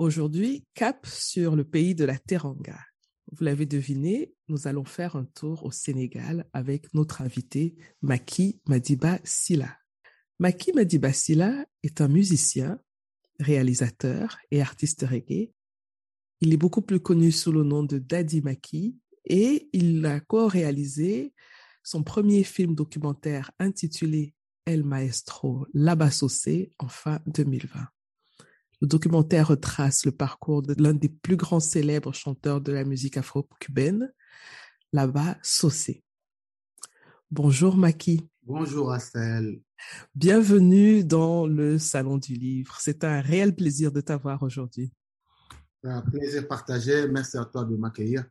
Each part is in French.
Aujourd'hui, cap sur le pays de la Teranga. Vous l'avez deviné, nous allons faire un tour au Sénégal avec notre invité Maki Madiba Silla. Maki Madiba Silla est un musicien, réalisateur et artiste reggae. Il est beaucoup plus connu sous le nom de Daddy Maki et il a co-réalisé son premier film documentaire intitulé El Maestro Labasosé en fin 2020. Le documentaire retrace le parcours de l'un des plus grands célèbres chanteurs de la musique afro-cubaine, Laba Sossé. Bonjour Maki. Bonjour Astel. Bienvenue dans le Salon du Livre. C'est un réel plaisir de t'avoir aujourd'hui. Un plaisir partagé. Merci à toi de m'accueillir.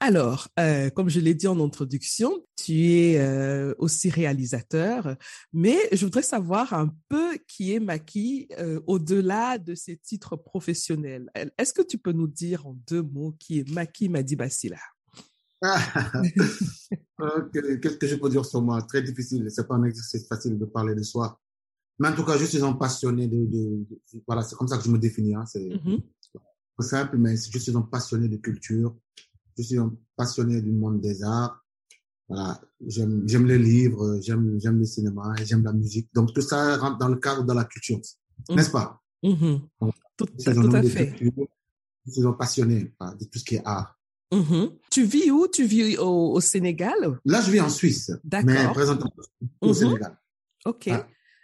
Alors, euh, comme je l'ai dit en introduction, tu es euh, aussi réalisateur, mais je voudrais savoir un peu qui est Maki euh, au-delà de ses titres professionnels. Est-ce que tu peux nous dire en deux mots qui est Maki Madibasila? Qu'est-ce que je peux dire sur moi? Très difficile. C'est pas un exercice facile de parler de soi. Mais en tout cas, je suis un passionné de, de, voilà, c'est comme ça que je me définis. Hein. C'est mm simple, mais je suis un passionné de culture je suis un passionné du monde des arts. Voilà, j'aime, j'aime les livres, j'aime, j'aime le cinéma, j'aime la musique. Donc tout ça rentre dans le cadre de la culture, mmh. n'est-ce pas? Mmh. Tout, tout à fait. je suis un passionné de tout ce qui est art. Mmh. Tu vis où? Tu vis au, Sénégal? Là, je vis en Suisse. D'accord. Mais présentement, au Sénégal. Ok.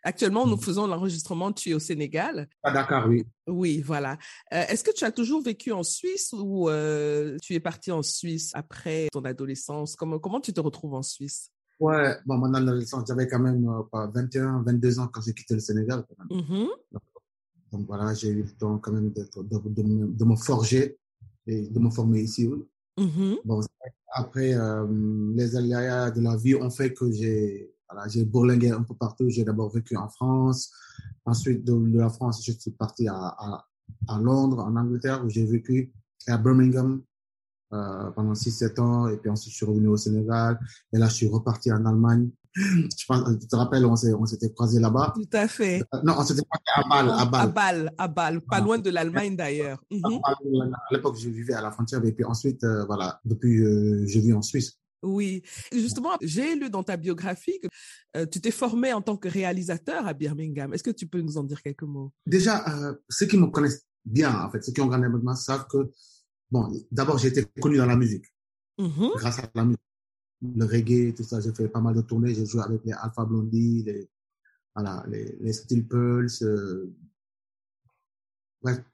Actuellement, nous faisons l'enregistrement, tu es au Sénégal. À Dakar, oui. Oui, voilà. Euh, est-ce que tu as toujours vécu en Suisse ou euh, tu es parti en Suisse après ton adolescence? Comment, comment tu te retrouves en Suisse? Ouais, bon, mon adolescence, j'avais quand même 21, euh, 22 ans quand j'ai quitté le Sénégal. Mm-hmm. donc, voilà, j'ai eu le temps quand même de, de, me forger et de me former ici. Mm-hmm. Bon, après, les aléas de la vie ont fait que j'ai voilà, j'ai bourlingué un peu partout. J'ai d'abord vécu en France. Ensuite, de, la France, je suis parti à, à, à, Londres, en Angleterre, où j'ai vécu, et à Birmingham euh, pendant 6-7 ans. Et puis ensuite, je suis revenu au Sénégal. Et là, je suis reparti en Allemagne. Je pense, tu te rappelles, on s'était croisés là-bas. Tout à fait. Euh, non, on s'était croisés à Bâle. À Bâle, à Bâle, à Bâle pas loin de l'Allemagne d'ailleurs. À, l'époque, je vivais à la frontière. Et puis ensuite, euh, voilà, depuis, je vis en Suisse. Oui, justement, j'ai lu dans ta biographie que euh, tu t'es formé en tant que réalisateur à Birmingham. Est-ce que tu peux nous en dire quelques mots? Déjà, euh, ceux qui me connaissent bien, en fait, ceux qui ont regardé maintenant savent que, bon, d'abord, j'ai été connu dans la musique. Mm-hmm. Grâce à la musique, le reggae, tout ça, j'ai fait pas mal de tournées. J'ai joué avec les Alpha Blondie, les, voilà, les, les Steel Pulse, euh,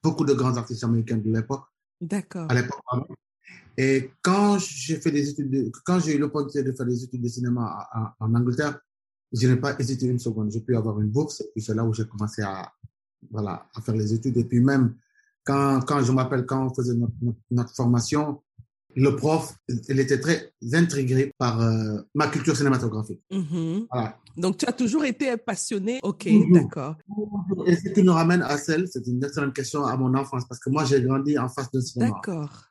beaucoup de grands artistes américains de l'époque. D'accord. À l'époque, et quand j'ai fait des études, quand j'ai eu l'opportunité de faire des études de cinéma en Angleterre, je n'ai pas hésité une seconde. J'ai pu avoir une bourse et puis c'est là où j'ai commencé à, voilà, à faire les études. Et puis même quand, quand je m'appelle, quand on faisait notre, notre, formation, le prof, il était très intrigué par euh, ma culture cinématographique. Mm-hmm. Voilà. Donc, tu as toujours été passionné. OK, d'accord. Et ce qui nous ramène à celle, c'est une excellente question à mon enfance parce que moi, j'ai grandi en face d'un cinéma. D'accord.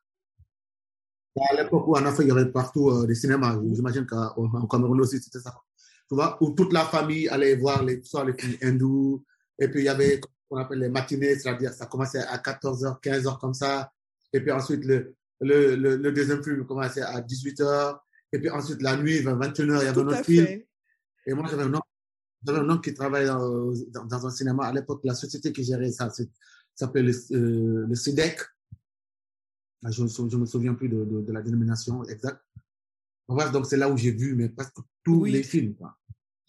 À l'époque où en Afrique, il y avait partout euh, des cinémas. J'imagine qu'en Cameroun aussi, c'était ça. Tu vois, où toute la famille allait voir les, soit les films hindous. Et puis, il y avait, qu'on appelle les matinées, c'est-à-dire, ça commençait à 14h, 15h comme ça. Et puis ensuite, le, le, le, deuxième film commençait à 18h. Et puis ensuite, la nuit, 21h, il y avait un autre film. Et moi, j'avais un oncle, un qui travaillait dans, dans, un cinéma. À l'époque, la société qui gérait ça, s'appelait le, euh, le CIDEC. Ah, je ne me souviens plus de, de, la dénomination exacte. donc c'est là où j'ai vu mais presque tous les films, quoi.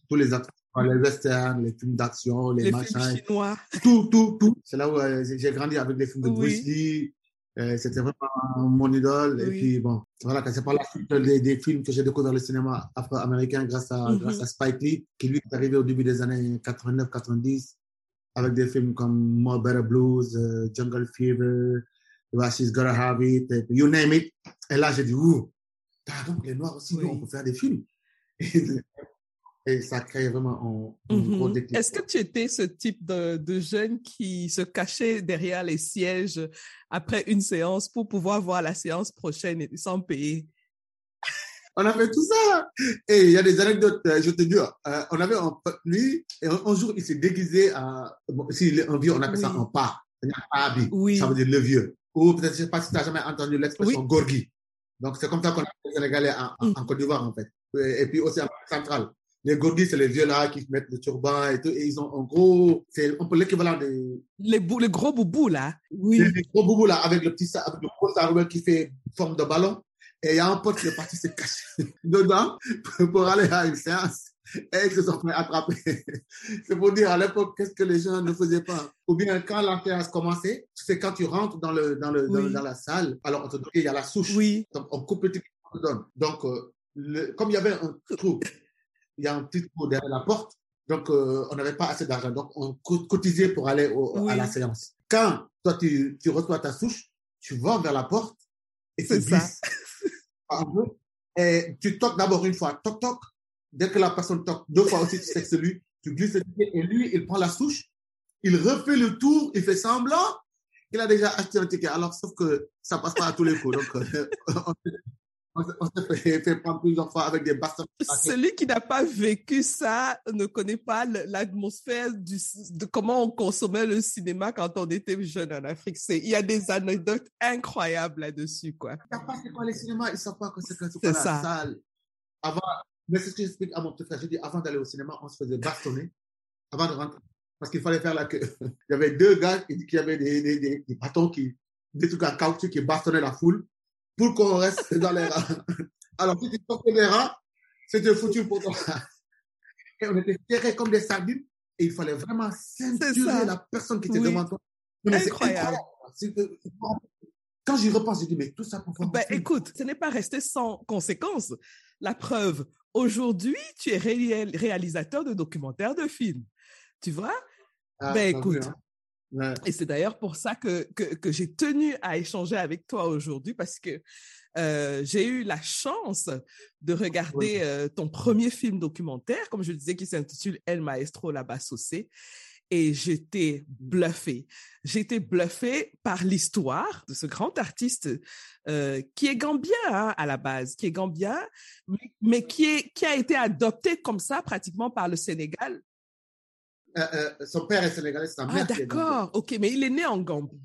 tous les les westerns, les films d'action, les, les machins, films chinois. tout, tout, tout. C'est là où euh, j'ai grandi avec les films de Bruce Lee, Euh, C'était vraiment mon idole. Et puis, bon, voilà, c'est par la suite des, des films que j'ai découvert le cinéma afro-américain grâce à, Mhm. grâce à Spike Lee, qui lui est arrivé au début des années 89-90 avec des films comme More Better Blues, euh, Jungle Fever, vois, She's Gotta Have It, et puis you name it. Et là, j'ai dit, ouh, donc les Noirs aussi, Oui. on peut faire des films. Et, et ça crée vraiment un, gros Mhm. déclic. Est-ce que tu étais ce type de, de jeune qui se cachait derrière les sièges après une séance pour pouvoir voir la séance prochaine et- sans payer? On a fait tout ça. Et il y a des anecdotes, euh, je te dis. euh, on avait un lui, et un, un jour, il s'est déguisé à. Bon, est un vieux, on appelle ça un pas. Un pabi. Oui. Ça veut dire le vieux. Ou peut-être, je ne sais pas si tu as jamais entendu l'expression Oui. gorgui. Donc, c'est comme ça qu'on appelle les Sénégalais en, Mm. en Côte d'Ivoire, en fait. Et, et puis aussi en centrale. Les gorgis, c'est les vieux là qui mettent le turban et tout. Et ils ont un gros. C'est un peu l'équivalent des, Les, bou- les gros boubous, là. Oui. des gros boubous là, avec le petit avec le gros sarouel qui fait forme de ballon. Et il y a un pote qui est parti se cacher dedans pour aller à une séance. Et ils se sont fait attraper. C'est pour dire à l'époque qu'est-ce que les gens ne faisaient pas? Ou bien quand la séance commençait, c'est quand tu rentres dans, le, dans, le, dans, Oui. dans la salle, alors on te donne, il y a la souche. Oui. Donc on coupe le truc on te donne. Donc, euh, le- comme il y avait un trou, il y a un petit trou derrière la porte, donc euh, on n'avait pas assez d'argent. Donc on co- cotisait pour aller au- Oui. à la séance. Quand toi tu, tu reçois ta souche, tu vas vers la porte et tu C'est ça. Et tu toques d'abord une fois, toc toc. Dès que la personne toque deux fois aussi, tu sais que c'est lui. Tu glisses le ticket et lui, il prend la souche, il refait le tour, il fait semblant qu'il a déjà acheté un ticket. Alors, sauf que ça passe pas à tous les coups. Donc, euh, on s'est- on s'est fait, fait prendre plusieurs fois avec des bastons. Celui qui n'a pas vécu ça ne connaît pas l'atmosphère du, de comment on consommait le cinéma quand on était jeune en Afrique. C'est, il y a des anecdotes incroyables là-dessus, quoi. Ils savent pas c'est quoi les cinémas, ils savent pas que C'est quoi la ça. salle. Avant, mais c'est ce que j'explique à mon petit frère. Je dis, avant d'aller au cinéma, on se faisait bastonner avant de rentrer. Parce qu'il fallait faire la queue. Il y avait deux gars qui, qui avaient des, des, des, des bâtons, qui, des trucs en caoutchouc qui bastonnaient la foule pour qu'on reste dans les rangs. Alors, si tu sortais des rangs, c'était foutu pour toi. Et on était serrés comme des sardines et il fallait vraiment ceinturer la personne qui était Oui. devant toi. Mais c'est Incroyable. Euh, Quand j'y repense, je dis, mais tout ça pour un Ben, écoute, ce n'est pas resté sans conséquences. La preuve, aujourd'hui, tu es ré- réalisateur de documentaires de films. Tu vois? Ah, ben, écoute. Ouais. Et c'est d'ailleurs pour ça que, que, que j'ai tenu à échanger avec toi aujourd'hui parce que euh, j'ai eu la chance de regarder euh, ton premier film documentaire, comme je le disais, qui s'intitule El Maestro La Bassocé. Et j'étais bluffée. J'étais bluffée par l'histoire de ce grand artiste euh, qui est gambien hein, à la base, qui est gambien, mais, mais qui, est, qui a été adopté comme ça pratiquement par le Sénégal. Euh, euh, son père est sénégalais, sa Ah mère gambienne. d'accord, ok, mais il est né en Gambie.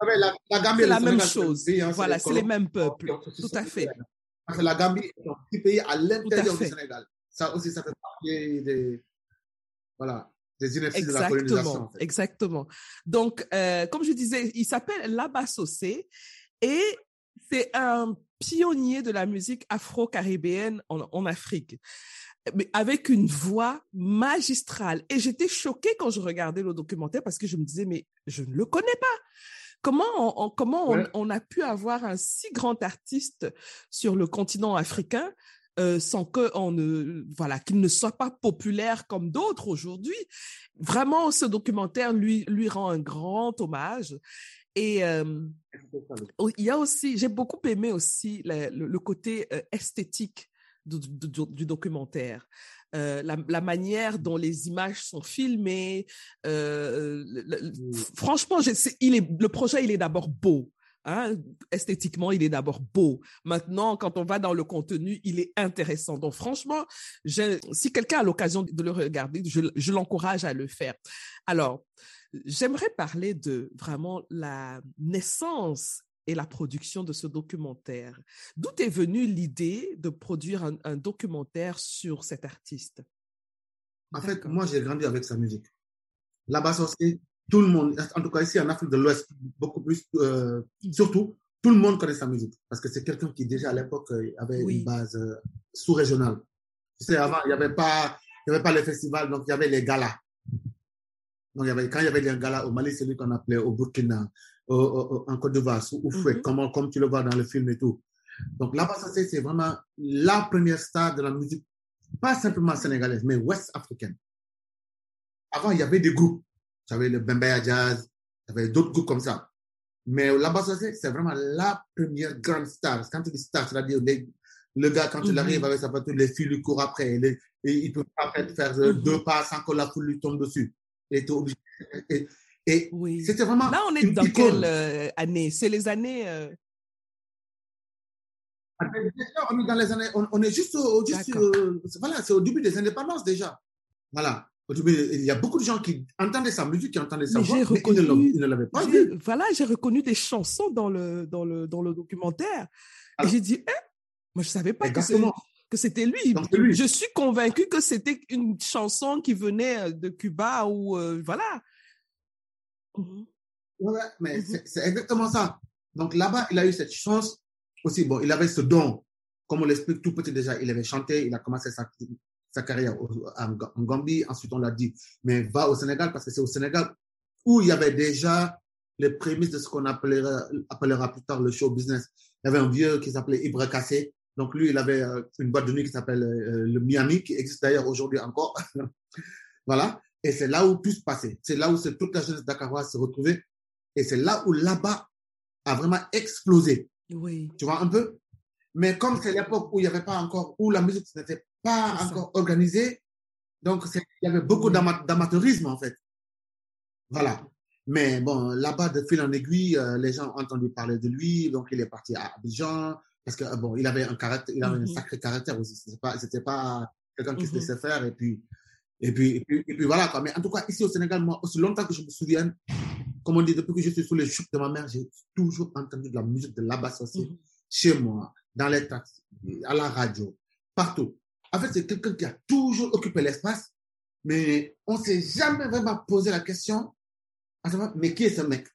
Savez, La, la Gambie C'est la même chose. pays, hein, Voilà, c'est les mêmes peuples. Tout à fait. sénégalais. Parce que la Gambie est un petit pays à l'intérieur du. Sénégal. Ça aussi, ça fait partie des, voilà, des inerties de la colonisation. Exactement, en fait. exactement. Donc, euh, comme je disais, il s'appelle Laba Sossé et c'est un pionnier de la musique afro-caribéenne en, en Afrique, mais avec une voix magistrale. Et j'étais choquée quand je regardais le documentaire parce que je me disais, mais je ne le connais pas. Comment on, on- comment on, a pu avoir un si grand artiste sur le continent africain euh, sans que on ne voilà qu'il ne soit pas populaire comme d'autres aujourd'hui. Vraiment, ce documentaire lui lui rend un grand hommage. Et euh, oh, il y a aussi, j'ai beaucoup aimé aussi le, le- le côté euh, esthétique du, du- du- du documentaire. Euh, la, la manière dont les images sont filmées. euh, le- le-. Franchement, je il est, le projet, il est d'abord beau. Hein? Esthétiquement, il est d'abord beau. Maintenant, quand on va dans le contenu, il est intéressant. Donc, franchement, je- si quelqu'un a l'occasion de le regarder, je, je l'encourage à le faire. Alors, j'aimerais parler de vraiment la naissance et la production de ce documentaire. D'où est venue l'idée de produire un, un documentaire sur cet artiste? En fait, moi, j'ai grandi avec sa musique. Là-bas, aussi, tout le monde, en tout cas ici en Afrique de l'Ouest, beaucoup plus, euh, surtout, tout le monde connaît sa musique. Parce que c'est quelqu'un qui, déjà à l'époque, euh, avait Oui. une base euh, sous-régionale. Tu sais, avant, il n'y avait, pas- il y avait pas les festivals, donc il y avait les galas. Donc, il y avait, quand il y avait des galas au Mali, c'est lui qu'on appelait au Burkina. en Côte d'Ivoire, sous Oufoué, Mhm. comme, comme tu le vois dans le film et tout. Donc, Sossé, c'est vraiment la première star de la musique, pas simplement sénégalaise, mais ouest-africaine. Avant, il y avait des groupes. J'avais le Bembaya Jazz, il y avait d'autres groupes comme ça. Mais Laba Sossé, c'est vraiment la première grande star. Quand tu dis star, c'est-à-dire le gars, quand il Mhm. arrive avec sa voiture, les filles lui courent après. Les- et il peut pas faire, Mhm. deux pas sans que la foule lui tombe dessus. Et, t'es obligé- et, et Oui. c'était vraiment Là, on est une dans icône. quelle euh, année? C'est les années. euh, on est dans les années, on, on est juste, au, juste D'accord. euh, voilà, c'est au début des indépendances déjà. Voilà. Il y a beaucoup de gens qui entendaient sa musique, qui entendaient sa Mais voix, mais ils ne ne l'avaient pas vu. Voilà, j'ai reconnu des chansons dans le, dans le, dans le documentaire. Et j'ai dit, eh, moi, je savais pas que c'est- Exactement. que c'était lui. Donc, lui. Je suis convaincue que c'était une chanson qui venait euh, de Cuba ou euh, voilà. Ouais, mais Mhm. c'est- c'est exactement ça. Donc là-bas, il a eu cette chance aussi. Bon, il avait ce don. Comme on l'explique tout petit déjà, il avait chanté, il a commencé sa, sa carrière en, Gambie. Ensuite, on l'a dit, mais va au Sénégal parce que c'est au Sénégal où il y avait déjà les prémices de ce qu'on appellera, appellera plus tard le show business. Il y avait un vieux qui s'appelait Ibra Kassé. Donc lui, il avait euh, une boîte de nuit qui s'appelle euh, le Miami, qui existe d'ailleurs aujourd'hui encore. voilà. Et c'est là où tout se passait. C'est là où toute la jeunesse dakaroise se retrouvait. Et c'est là où là-bas a vraiment explosé. Oui. Tu vois un peu? Mais comme c'est l'époque où il n'y avait pas encore, où la musique n'était pas ça. encore organisée, donc il y avait beaucoup d'amateurisme en fait. Voilà. Mais bon, là-bas, de fil en aiguille, euh, les gens ont entendu parler de lui, donc il est parti à Abidjan, parce que euh, bon, il avait un caractère, il avait Mhm. un sacré caractère aussi. C'était pas, c'était pas quelqu'un qui se Mhm. laissait faire et puis, et puis, et puis, et puis voilà quoi. Mais en tout cas, ici au Sénégal, moi, aussi longtemps que je me souvienne, comme on dit, depuis que je suis sous les chutes de ma mère, j'ai toujours entendu de la musique de là-bas Mhm. chez moi, dans les taxis, à la radio, partout. En fait, c'est quelqu'un qui a toujours occupé l'espace, mais on s'est jamais vraiment posé la question, à savoir, mais qui est ce mec?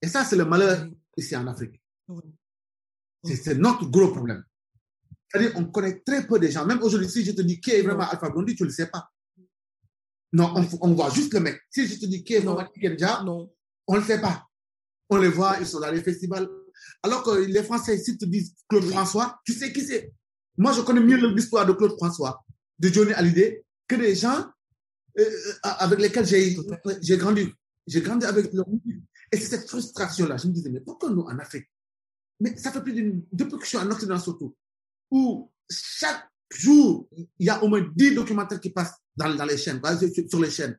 Et ça, c'est le malheur ici en Afrique. Oui. C'est c'est notre gros problème. C'est-à-dire, on connaît très peu de gens. Même aujourd'hui, si je te dis qui est vraiment Alpha Blondy, tu ne le sais pas. Non, on, on voit juste le mec. Si je te dis qui est vraiment Kenja, on ne le sait pas. On les voit, ils sont dans les festivals. Alors que les Français, ici te disent Claude François, tu sais qui c'est. Moi, je connais mieux l'histoire de Claude François, de Johnny Hallyday, que des gens euh, euh, avec lesquels j'ai grandi. J'ai grandi avec leur musique. Et c'est cette frustration-là. Je me disais, mais pourquoi nous, en Afrique? Mais ça fait plus d'une... Depuis que je suis en Occident surtout, où chaque jour, il y a au moins 10 documentaires qui passent dans, dans les chaînes, sur, les chaînes.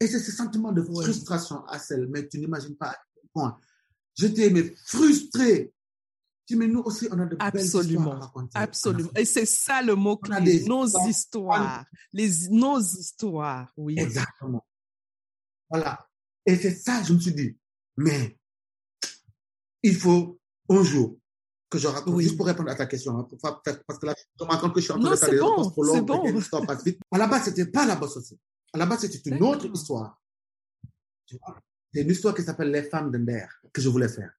Et c'est ce sentiment de frustration, Assel, mais tu n'imagines pas à quel point. J'étais frustré. Dis, mais nous aussi, on a de belles Absolument. histoires à raconter. en Absolument. Et c'est ça le mot On a clé. des Nos histoires. histoires. Les, nos histoires. Oui. Exactement. Voilà. Et c'est ça, je me suis dit, mais il faut un jour que je raconte, Oui. juste pour répondre à ta question, hein, pour pas faire- parce que là, je me rends compte que je suis en train Non, de faire des bon, réponses trop longues, bon. et l'histoire passe vite. À la base, c'était pas la bosse aussi. À la base, c'était une autre histoire. Tu vois? C'est une histoire qui s'appelle Les femmes de Nder que je voulais faire.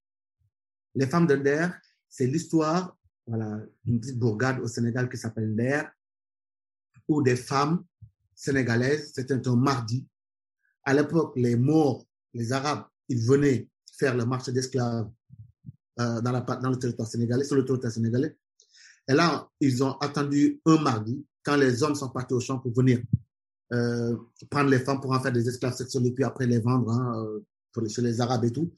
Les femmes de Nder, c'est l'histoire, d'une petite bourgade au Sénégal qui s'appelle Nder, où des femmes sénégalaises, c'était un mardi. À l'époque, les Maures, les Arabes, ils venaient faire le marché d'esclaves euh, dans, le territoire sénégalais, sur le territoire sénégalais. Et là, ils ont attendu un mardi, quand les hommes sont partis au champ pour venir euh, prendre les femmes pour en faire des esclaves sexuels et puis après les vendre hein, euh, pour chez les Arabes et tout.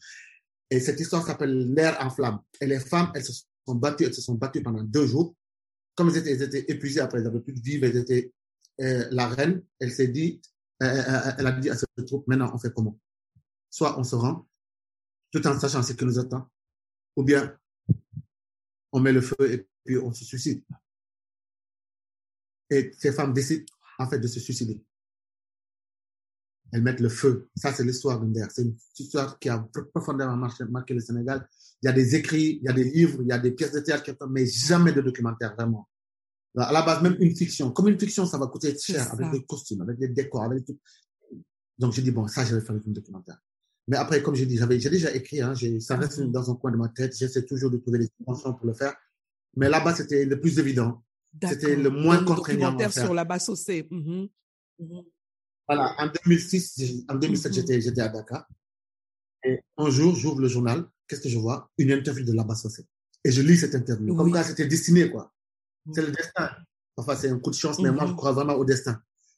Et cette histoire s'appelle L'air en flamme. Et les femmes, elles se sont battues, elles se sont battues pendant deux jours. Comme elles étaient, elles étaient épuisées après, elles n'avaient plus de vivre, elles étaient, euh, la reine, elle s'est dit, euh, euh, elle a dit à ses troupes, maintenant on fait comment? Soit on se rend, tout en sachant ce qui nous attend, ou bien on met le feu et puis on se suicide. Et ces femmes décident en fait de se suicider. Elles mettent le feu. Ça, c'est l'histoire d'Under. C'est une histoire qui a profondément marqué, marqué, le Sénégal. Il y a des écrits, il y a des livres, il y a des pièces de théâtre, mais jamais de documentaire, vraiment. À la base, même une fiction. Comme une fiction, ça va coûter cher, avec des costumes, avec des décors, avec tout. Donc, j'ai dit, bon, ça, je vais faire un documentaire. Mais après, comme j'ai dit, j'avais, j'ai déjà écrit, hein, ça reste dans un coin de ma tête. J'essaie toujours de trouver des subventions pour le faire. Mais là-bas, c'était le plus évident. C'était le moins contraignant. documentaire sur la basse. Mm -hmm. Mm -hmm. Voilà, en 2006, en 2007, mm -hmm. j'étais à Dakar. Et un jour, j'ouvre le journal. Qu'est-ce que je vois? Une interview de Labas Et je lis cette interview. Comme quand c'était destiné, quoi. C'est le destin. Enfin, c'est un coup de chance, mais moi, je crois vraiment au destin.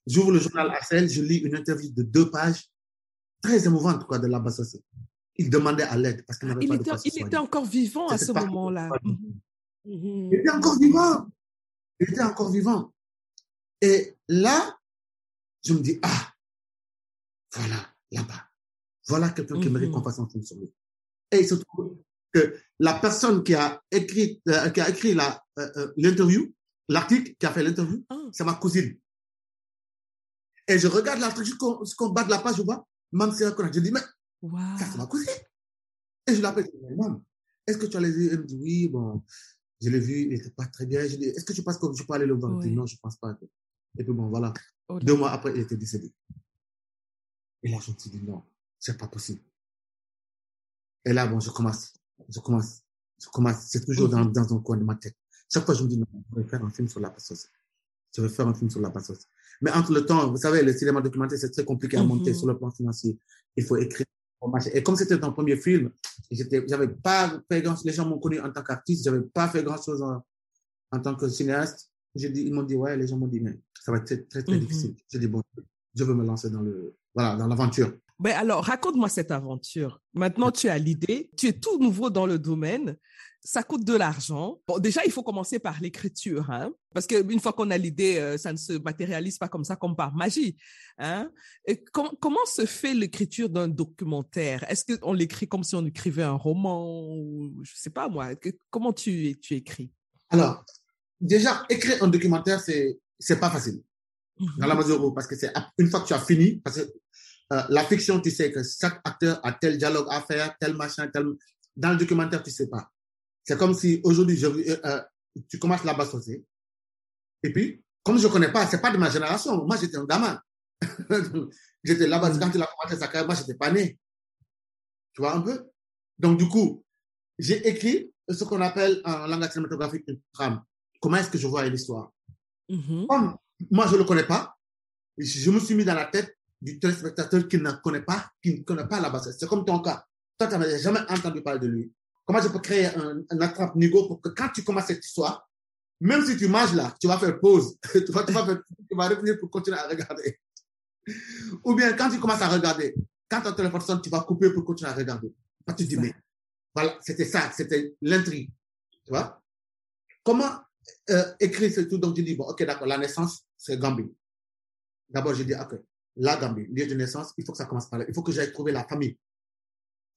J'ouvre le journal Arcel, je lis une interview de deux pages, très émouvante, quoi, de Labas Il demandait à l'aide parce qu'il n'avait pas était, de Il était encore vivant à ce moment-là. Il était encore vivant. Il était encore vivant. Et là, je me dis, ah, voilà, là-bas. Voilà quelqu'un qui mérite qu'on fasse un film sur lui. Et il se trouve que la personne qui a écrit, euh, qui a écrit la, euh, euh, l'interview, l'article qui a fait l'interview, Ah. c'est ma cousine. Et je regarde l'article jusqu'au jusqu'au bas de la page, je vois, Mam c'est Je dis, mais Wow. ça, c'est ma cousine. Et je l'appelle, je dis, Mam, est-ce que tu as les vu Elle me dit, oui, bon, je l'ai vu, il n'était pas très bien. Je dis, est-ce que tu penses que je peux aller le voir? Elle me dit, Oui. non, je ne pense pas. Et puis bon, voilà. Deux mois après, il était décédé. Et là, je me suis dit, non, c'est pas possible. Et là, bon, je commence, je commence, je commence. C'est toujours dans, dans un coin de ma tête. Chaque fois, je me dis, non, je vais faire un film sur la passos. Je vais faire un film sur la passos. Mais entre le temps, vous savez, le cinéma documentaire, c'est très compliqué à monter Mhm. sur le plan financier. Il faut écrire. Et comme c'était mon premier film, j'avais pas fait grand, les gens m'ont connu en tant qu'artiste, j'avais pas fait grand chose en, en tant que cinéaste. J'ai dit, ils m'ont dit, ouais, les gens m'ont dit, mais ça va être très, très, Mhm. difficile. J'ai dit, bon, je veux me lancer dans le, voilà, dans l'aventure. Ben alors, raconte-moi cette aventure. Maintenant, tu as l'idée, tu es tout nouveau dans le domaine, ça coûte de l'argent. Bon, déjà, il faut commencer par l'écriture, hein, parce qu'une fois qu'on a l'idée, euh, ça ne se matérialise pas comme ça, comme par magie. Hein. Et com- comment se fait l'écriture d'un documentaire? Est-ce qu'on l'écrit comme si on écrivait un roman ou je sais pas moi Comment tu, tu écris? Alors, déjà, écrire un documentaire, c'est, c'est pas facile. Dans la mesure où, parce que c'est une fois que tu as fini, parce que euh, la fiction, tu sais que chaque acteur a tel dialogue à faire, tel machin, tel. Dans le documentaire, tu sais pas. C'est comme si aujourd'hui, je, euh, euh, tu commences là-bas saucer. Et puis, comme je connais pas, c'est pas de ma génération. Moi, j'étais un gamin. j'étais là-bas, Mm. quand il a commencé sa carrière, moi, j'étais pas né. Tu vois un peu? Donc, du coup, j'ai écrit ce qu'on appelle en langage cinématographique une trame. Comment est-ce que je vois une histoire? Mhm. Comme moi, je ne le connais pas, je me suis mis dans la tête du téléspectateur qui ne connaît pas, qui ne connaît pas la base. C'est comme ton cas. Toi, tu n'avais jamais entendu parler de lui. Comment je peux créer un, un attrape-nigo pour que quand tu commences cette histoire, même si tu manges là, tu vas faire pause. tu, vas, tu, vas faire- tu vas revenir pour continuer à regarder. Ou bien quand tu commences à regarder, quand ton téléphone sonne, tu vas couper pour continuer à regarder. Parce que tu dis, mais voilà, c'était ça, c'était l'intrigue. Tu vois? Comment euh, écrire ce tout Donc, je dis, bon, ok, d'accord, la naissance, c'est Gambie. D'abord, je dis, ok, la Gambie, lieu de naissance, il faut que ça commence par là. Il faut que j'aille trouver la famille.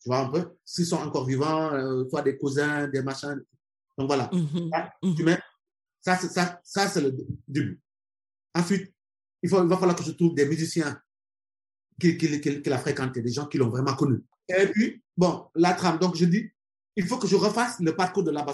Tu vois un peu? S'ils sont encore vivants, euh, soit des cousins, des machins. Donc, voilà. Mhm. Ah, Mhm. Tu mets, ça, c'est, ça, ça, c'est le début. Ensuite, il, faut, il va falloir que je trouve des musiciens qui, qui, qui, qui l'a fréquenté, des gens qui l'ont vraiment connu. Et puis, bon, la trame. Donc, je dis, il faut que je refasse le parcours de la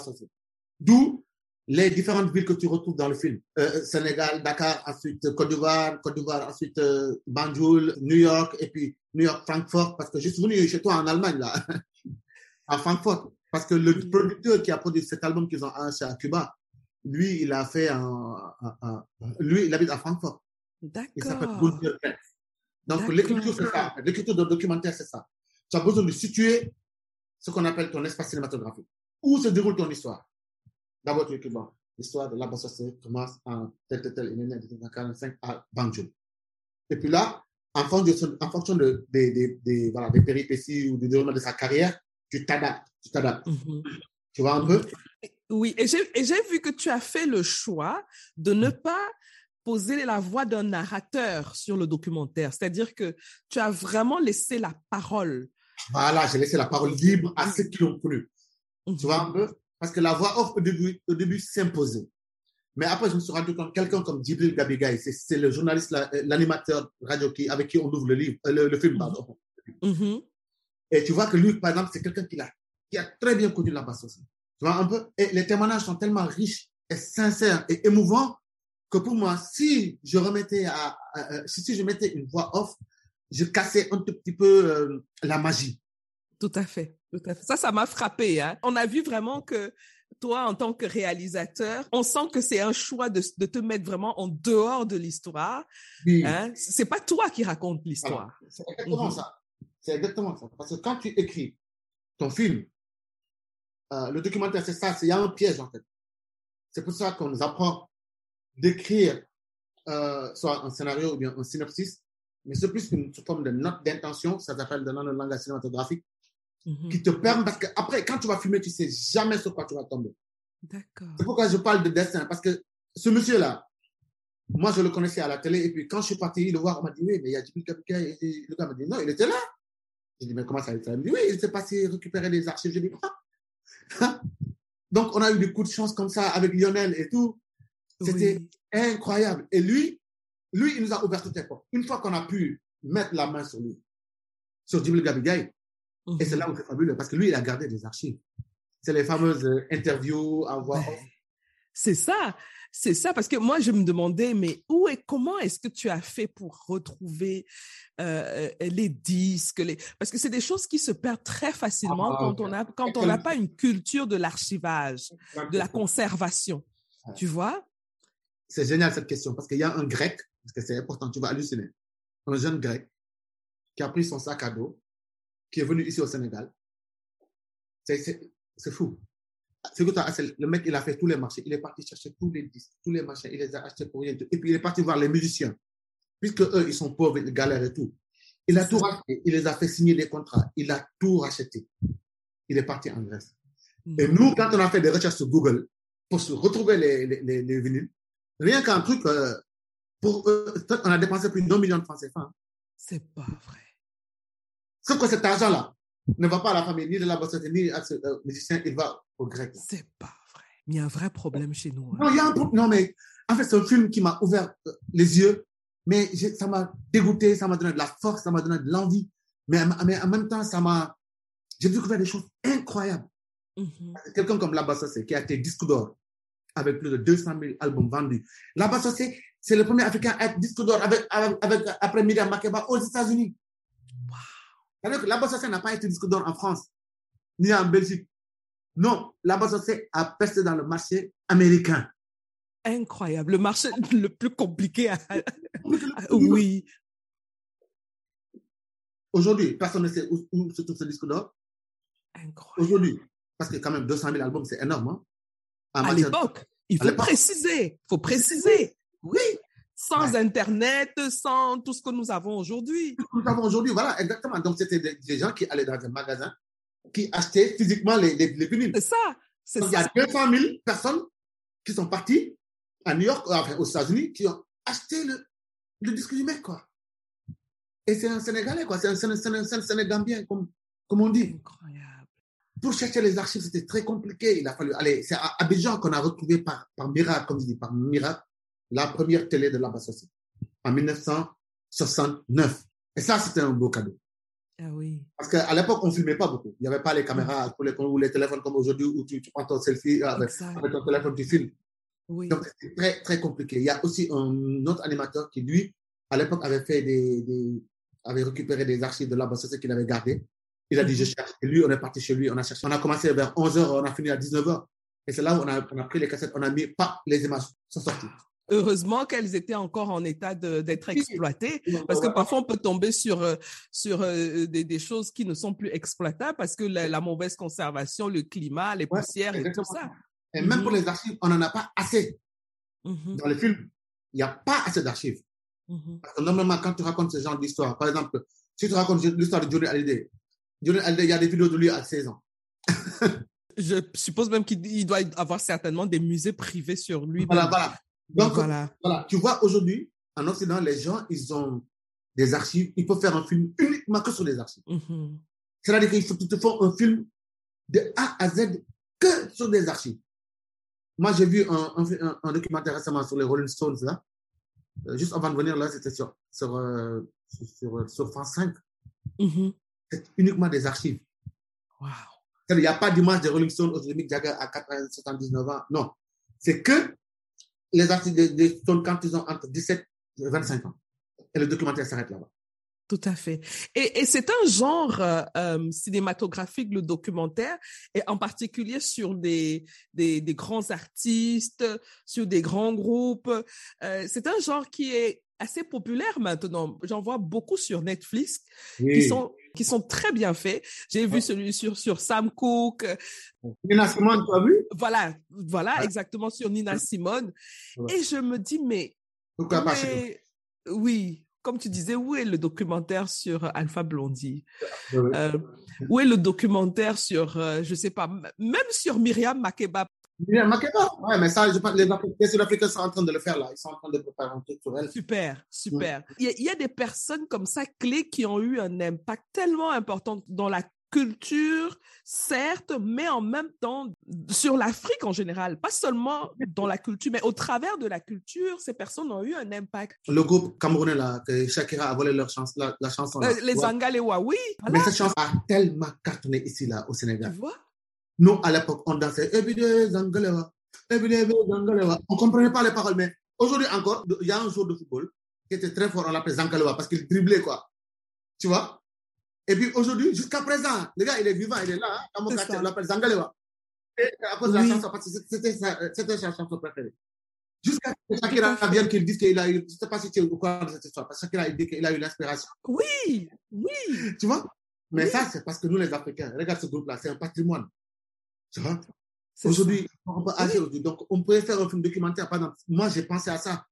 D'où les différentes villes que tu retrouves dans le film. Euh, Sénégal, Dakar, ensuite Côte d'Ivoire, Côte d'Ivoire, ensuite euh, Banjul, New York, et puis New York, Francfort, parce que je suis venu chez toi en Allemagne, là, à Francfort, parce que le producteur qui a produit cet album qu'ils ont acheté à Cuba, lui, il a fait un, un- un- lui, il habite à Francfort. Il s'appelle D'accord. Gunther. Donc, D'accord. l'écriture, c'est ça. L'écriture d'un documentaire, c'est ça. Tu as besoin de situer ce qu'on appelle ton espace cinématographique. Où se déroule ton histoire? D'abord, tu bon, l'histoire de la Bassosé commence en tel, tel, tel, il est né en 1945 à Banjul. Et puis là, en fonction, en fonction de, des, des, voilà, des péripéties ou du déroulement de sa carrière, tu t'adaptes. Tu t'adaptes. Mhm. Tu vois un peu? Oui, et j'ai et j'ai vu que tu as fait le choix de ne pas poser la voix d'un narrateur sur le documentaire. C'est-à-dire que tu as vraiment laissé la parole. Voilà, j'ai laissé la parole libre à ceux qui l'ont connu. Tu vois un peu? Parce que la voix off au début, au début s'imposait. Mais après, je me suis rendu compte, quelqu'un comme Djibril Gabigaï, c'est le journaliste, la- l'animateur radio qui, avec qui on ouvre le, livre, euh, le, le film. pardon. Mhm. Et tu vois que lui, par exemple, c'est quelqu'un qui, a très bien connu la basse aussi. Tu vois un peu? Et les témoignages sont tellement riches et sincères et émouvants que pour moi, si je remettais à, à- à- si, si je mettais une voix off, je cassais un tout petit peu euh, la magie. Tout à fait, tout à fait. Ça, ça m'a frappé. Hein. On a vu vraiment que toi, en tant que réalisateur, on sent que c'est un choix de, de te mettre vraiment en dehors de l'histoire. Oui. Hein. C'est pas toi qui raconte l'histoire. C'est exactement Mhm. ça. C'est exactement ça. Parce que quand tu écris ton film, euh, le documentaire, c'est ça, il y a un piège en fait. C'est pour ça qu'on nous apprend d'écrire euh, soit un scénario ou bien un synopsis, mais c'est plus une forme de note d'intention, ça s'appelle dans le langage cinématographique, Mhm. qui te permet, parce que après, quand tu vas filmer, tu sais jamais sur quoi tu vas tomber. D'accord. C'est pourquoi je parle de destin, parce que ce monsieur-là, moi, je le connaissais à la télé, et puis quand je suis parti le voir, on m'a dit, oui, mais il y a Djibril Kapika, et le gars m'a dit, non, il était là. J'ai dit, mais comment ça, il était là Il me dit, oui, il s'est passé récupérer les archives. J'ai dit, ah. Donc, on a eu des coups de chance comme ça avec Lionel et tout. C'était Oui. incroyable. Et lui, lui, il nous a ouvert toutes les portes. Une fois qu'on a pu mettre la main sur lui, sur Djibril Et c'est là où c'est fabuleux, parce que lui, il a gardé des archives. C'est les fameuses euh, interviews à voix off. C'est ça, c'est ça, parce que moi, je me demandais, mais où et comment est-ce que tu as fait pour retrouver euh, euh, les disques, les... parce que c'est des choses qui se perdent très facilement Ah, quand on a quand on n'a pas une culture de l'archivage, de la conservation, tu vois? C'est génial cette question, parce qu'il y a un grec, parce que c'est important, tu vas halluciner. Un jeune grec qui a pris son sac à dos, qui est venu ici au Sénégal. C'est- fou. Le mec, il a fait tous les marchés. Il est parti chercher tous les disques, tous les machins. Il les a achetés pour rien. Et puis, il est parti voir les musiciens. Puisque eux, ils sont pauvres, ils galèrent et tout. Il a tout racheté. Il les a fait signer des contrats. Il a tout racheté. Il est parti en Grèce. Et Mhm. nous, quand on a fait des recherches sur Google pour se retrouver les, les, les, les vinyles, rien qu'un truc, euh, pour eux, on a dépensé plus d'un million de francs CFA. hein. C'est pas vrai. Sauf que cet argent-là ne va pas à la famille, ni de la ni à ce euh, musicien, il va au grec. C'est pas vrai. Il y a un vrai problème chez nous. hein. Non, il y a un Non, mais en fait, c'est un film qui m'a ouvert euh, les yeux, mais ça m'a dégoûté, ça m'a donné de la force, ça m'a donné de l'envie. Mais, en- mais en même temps, ça m'a. J'ai découvert des choses incroyables. Mhm. Quelqu'un comme Laba Sossé, qui a été disque d'or avec plus de 200 000 albums vendus. Laba Sossé, c'est le premier Africain à être disque d'or avec, avec, avec- après Miriam Makeba aux États-Unis. C'est-à-dire que n'a pas été disque d'or en France, ni en Belgique. Non, Laba Sossé a percé dans le marché américain. Incroyable. Le marché le plus compliqué. à- Oui. Aujourd'hui, personne ne sait où, où se trouve ce disque d'or. Incroyable. Aujourd'hui, parce que quand même 200 000 albums, c'est énorme. hein. À l'époque, il faut préciser. Il faut préciser. Oui. Sans Ouais. Internet, sans tout ce que nous avons aujourd'hui. nous avons aujourd'hui, voilà, exactement. Donc, c'était des, des gens qui allaient dans un magasin, qui achetaient physiquement les, les, les vinyles. C'est ça. C'est Donc, il y a 200 000 personnes qui sont parties à New York, enfin, aux États-Unis, qui ont acheté le, le disque du mec, quoi. Et c'est un Sénégalais, quoi. C'est un, Séné- Séné- Séné- Sénégambien, comme, comme on dit. Incroyable. Pour chercher les archives, c'était très compliqué. Il a fallu aller. C'est à Abidjan qu'on a retrouvé par, par miracle, comme je dis, par miracle, la première télé de la Bassossi en 1969. Et ça, c'était un beau cadeau. Ah oui. Parce qu'à l'époque, on ne filmait pas beaucoup. Il n'y avait pas les caméras les, ou les téléphones comme aujourd'hui où tu, tu prends ton selfie avec, Exact. avec ton téléphone, tu filmes. Oui. Donc, c'est très, très compliqué. Il y a aussi un autre animateur qui, lui, à l'époque, avait fait des, des- avait récupéré des archives de la Bassossi qu'il avait gardées. Il a dit, je cherche. Et lui, on est parti chez lui, on a cherché. On a commencé vers 11h, on a fini à 19h. Et c'est là où on a, on a pris les cassettes, on a mis, pas les images sont sorties. Heureusement qu'elles étaient encore en état d'être exploitées. Parce que parfois, on peut tomber sur, euh, sur euh, des, des choses qui ne sont plus exploitables parce que la, la mauvaise conservation, le climat, les Ouais, poussières et tout exactement. ça. Et même Mhm. pour les archives, on n'en a pas assez. Mhm, Dans les films, il n'y a pas assez d'archives. mhm. Parce que normalement, quand tu racontes ce genre d'histoire, par exemple, si tu racontes l'histoire de Johnny Hallyday, Johnny Hallyday, il y a des vidéos de lui à 16 ans. Je suppose même qu'il il doit avoir certainement des musées privés sur lui. Voilà, voilà. Donc, voilà. voilà. Tu vois, aujourd'hui, en Occident, les gens, ils ont des archives. Ils peuvent faire un film uniquement que sur les archives. Mhm. C'est-à-dire qu'ils te font un film de A à Z que sur des archives. Moi, j'ai vu un, un, documentaire récemment sur les Rolling Stones, là. Euh, juste avant de venir, là, c'était sur, sur, euh, sur, sur, France 5. Mhm. C'est uniquement des archives. Wow. Il n'y a pas d'image des Rolling Stones aujourd'hui, Mick Jagger à 80, 79 ans. Non. C'est que les artistes des, des quand ils ont entre 17 et 25 ans. Et le documentaire s'arrête là-bas. Tout à fait. Et, c'est un genre euh, euh, cinématographique, le documentaire, et en particulier sur des grands artistes, sur des grands groupes. Euh, c'est un genre qui est assez populaires maintenant. J'en vois beaucoup sur Netflix qui sont qui sont très bien faits. J'ai vu celui sur sur Sam Cooke. Nina Simone, tu as vu? Voilà, voilà, exactement sur Nina Simone. Et je me dis mais pourquoi pas Oui, comme tu disais, où est le documentaire sur Alpha Blondie euh, Où est le documentaire sur, euh, je sais pas, même sur Myriam Makeba Ouais, mais ça, je pense, les, les Sud-Africains sont en train de le faire là. Ils sont en train de préparer un truc sur elle. Super, super. Il y, a des personnes comme ça clés qui ont eu un impact tellement important dans la culture, certes, mais en même temps sur l'Afrique en général, pas seulement dans la culture, mais au travers de la culture, ces personnes ont eu un impact. Le groupe camerounais là, que Shakira a volé leur chance, la, chanson. Euh, les Angalewa, oui. Mais cette chanson a tellement cartonné ici là au Sénégal. Tu vois? Nous à l'époque on dansait Zangalewa, Zangalewa. On comprenait pas les paroles, mais aujourd'hui encore, il y a un jour de football qui était très fort, on l'appelait Zangalewa parce qu'il driblait quoi. Tu vois? Et puis aujourd'hui, jusqu'à présent, le gars, il est vivant, il est là. Hein, dans mon quartier, on l'appelle Zangalewa. Et à cause de la chanson, parce que c'était sa, chanson préférée. Jusqu'à ce que Shakira vienne qu'il dise qu'il a eu, je ne sais pas si tu es au courant de cette histoire, parce que Shakira il dit qu'il a eu l'inspiration. Oui, oui. Tu vois? Mais ça, c'est parce que nous, les Africains, regarde ce groupe-là, c'est un patrimoine. Aujourd'hui, on peut agir aujourd'hui. Donc, on pourrait faire un film documentaire. Par exemple, moi, j'ai pensé à ça,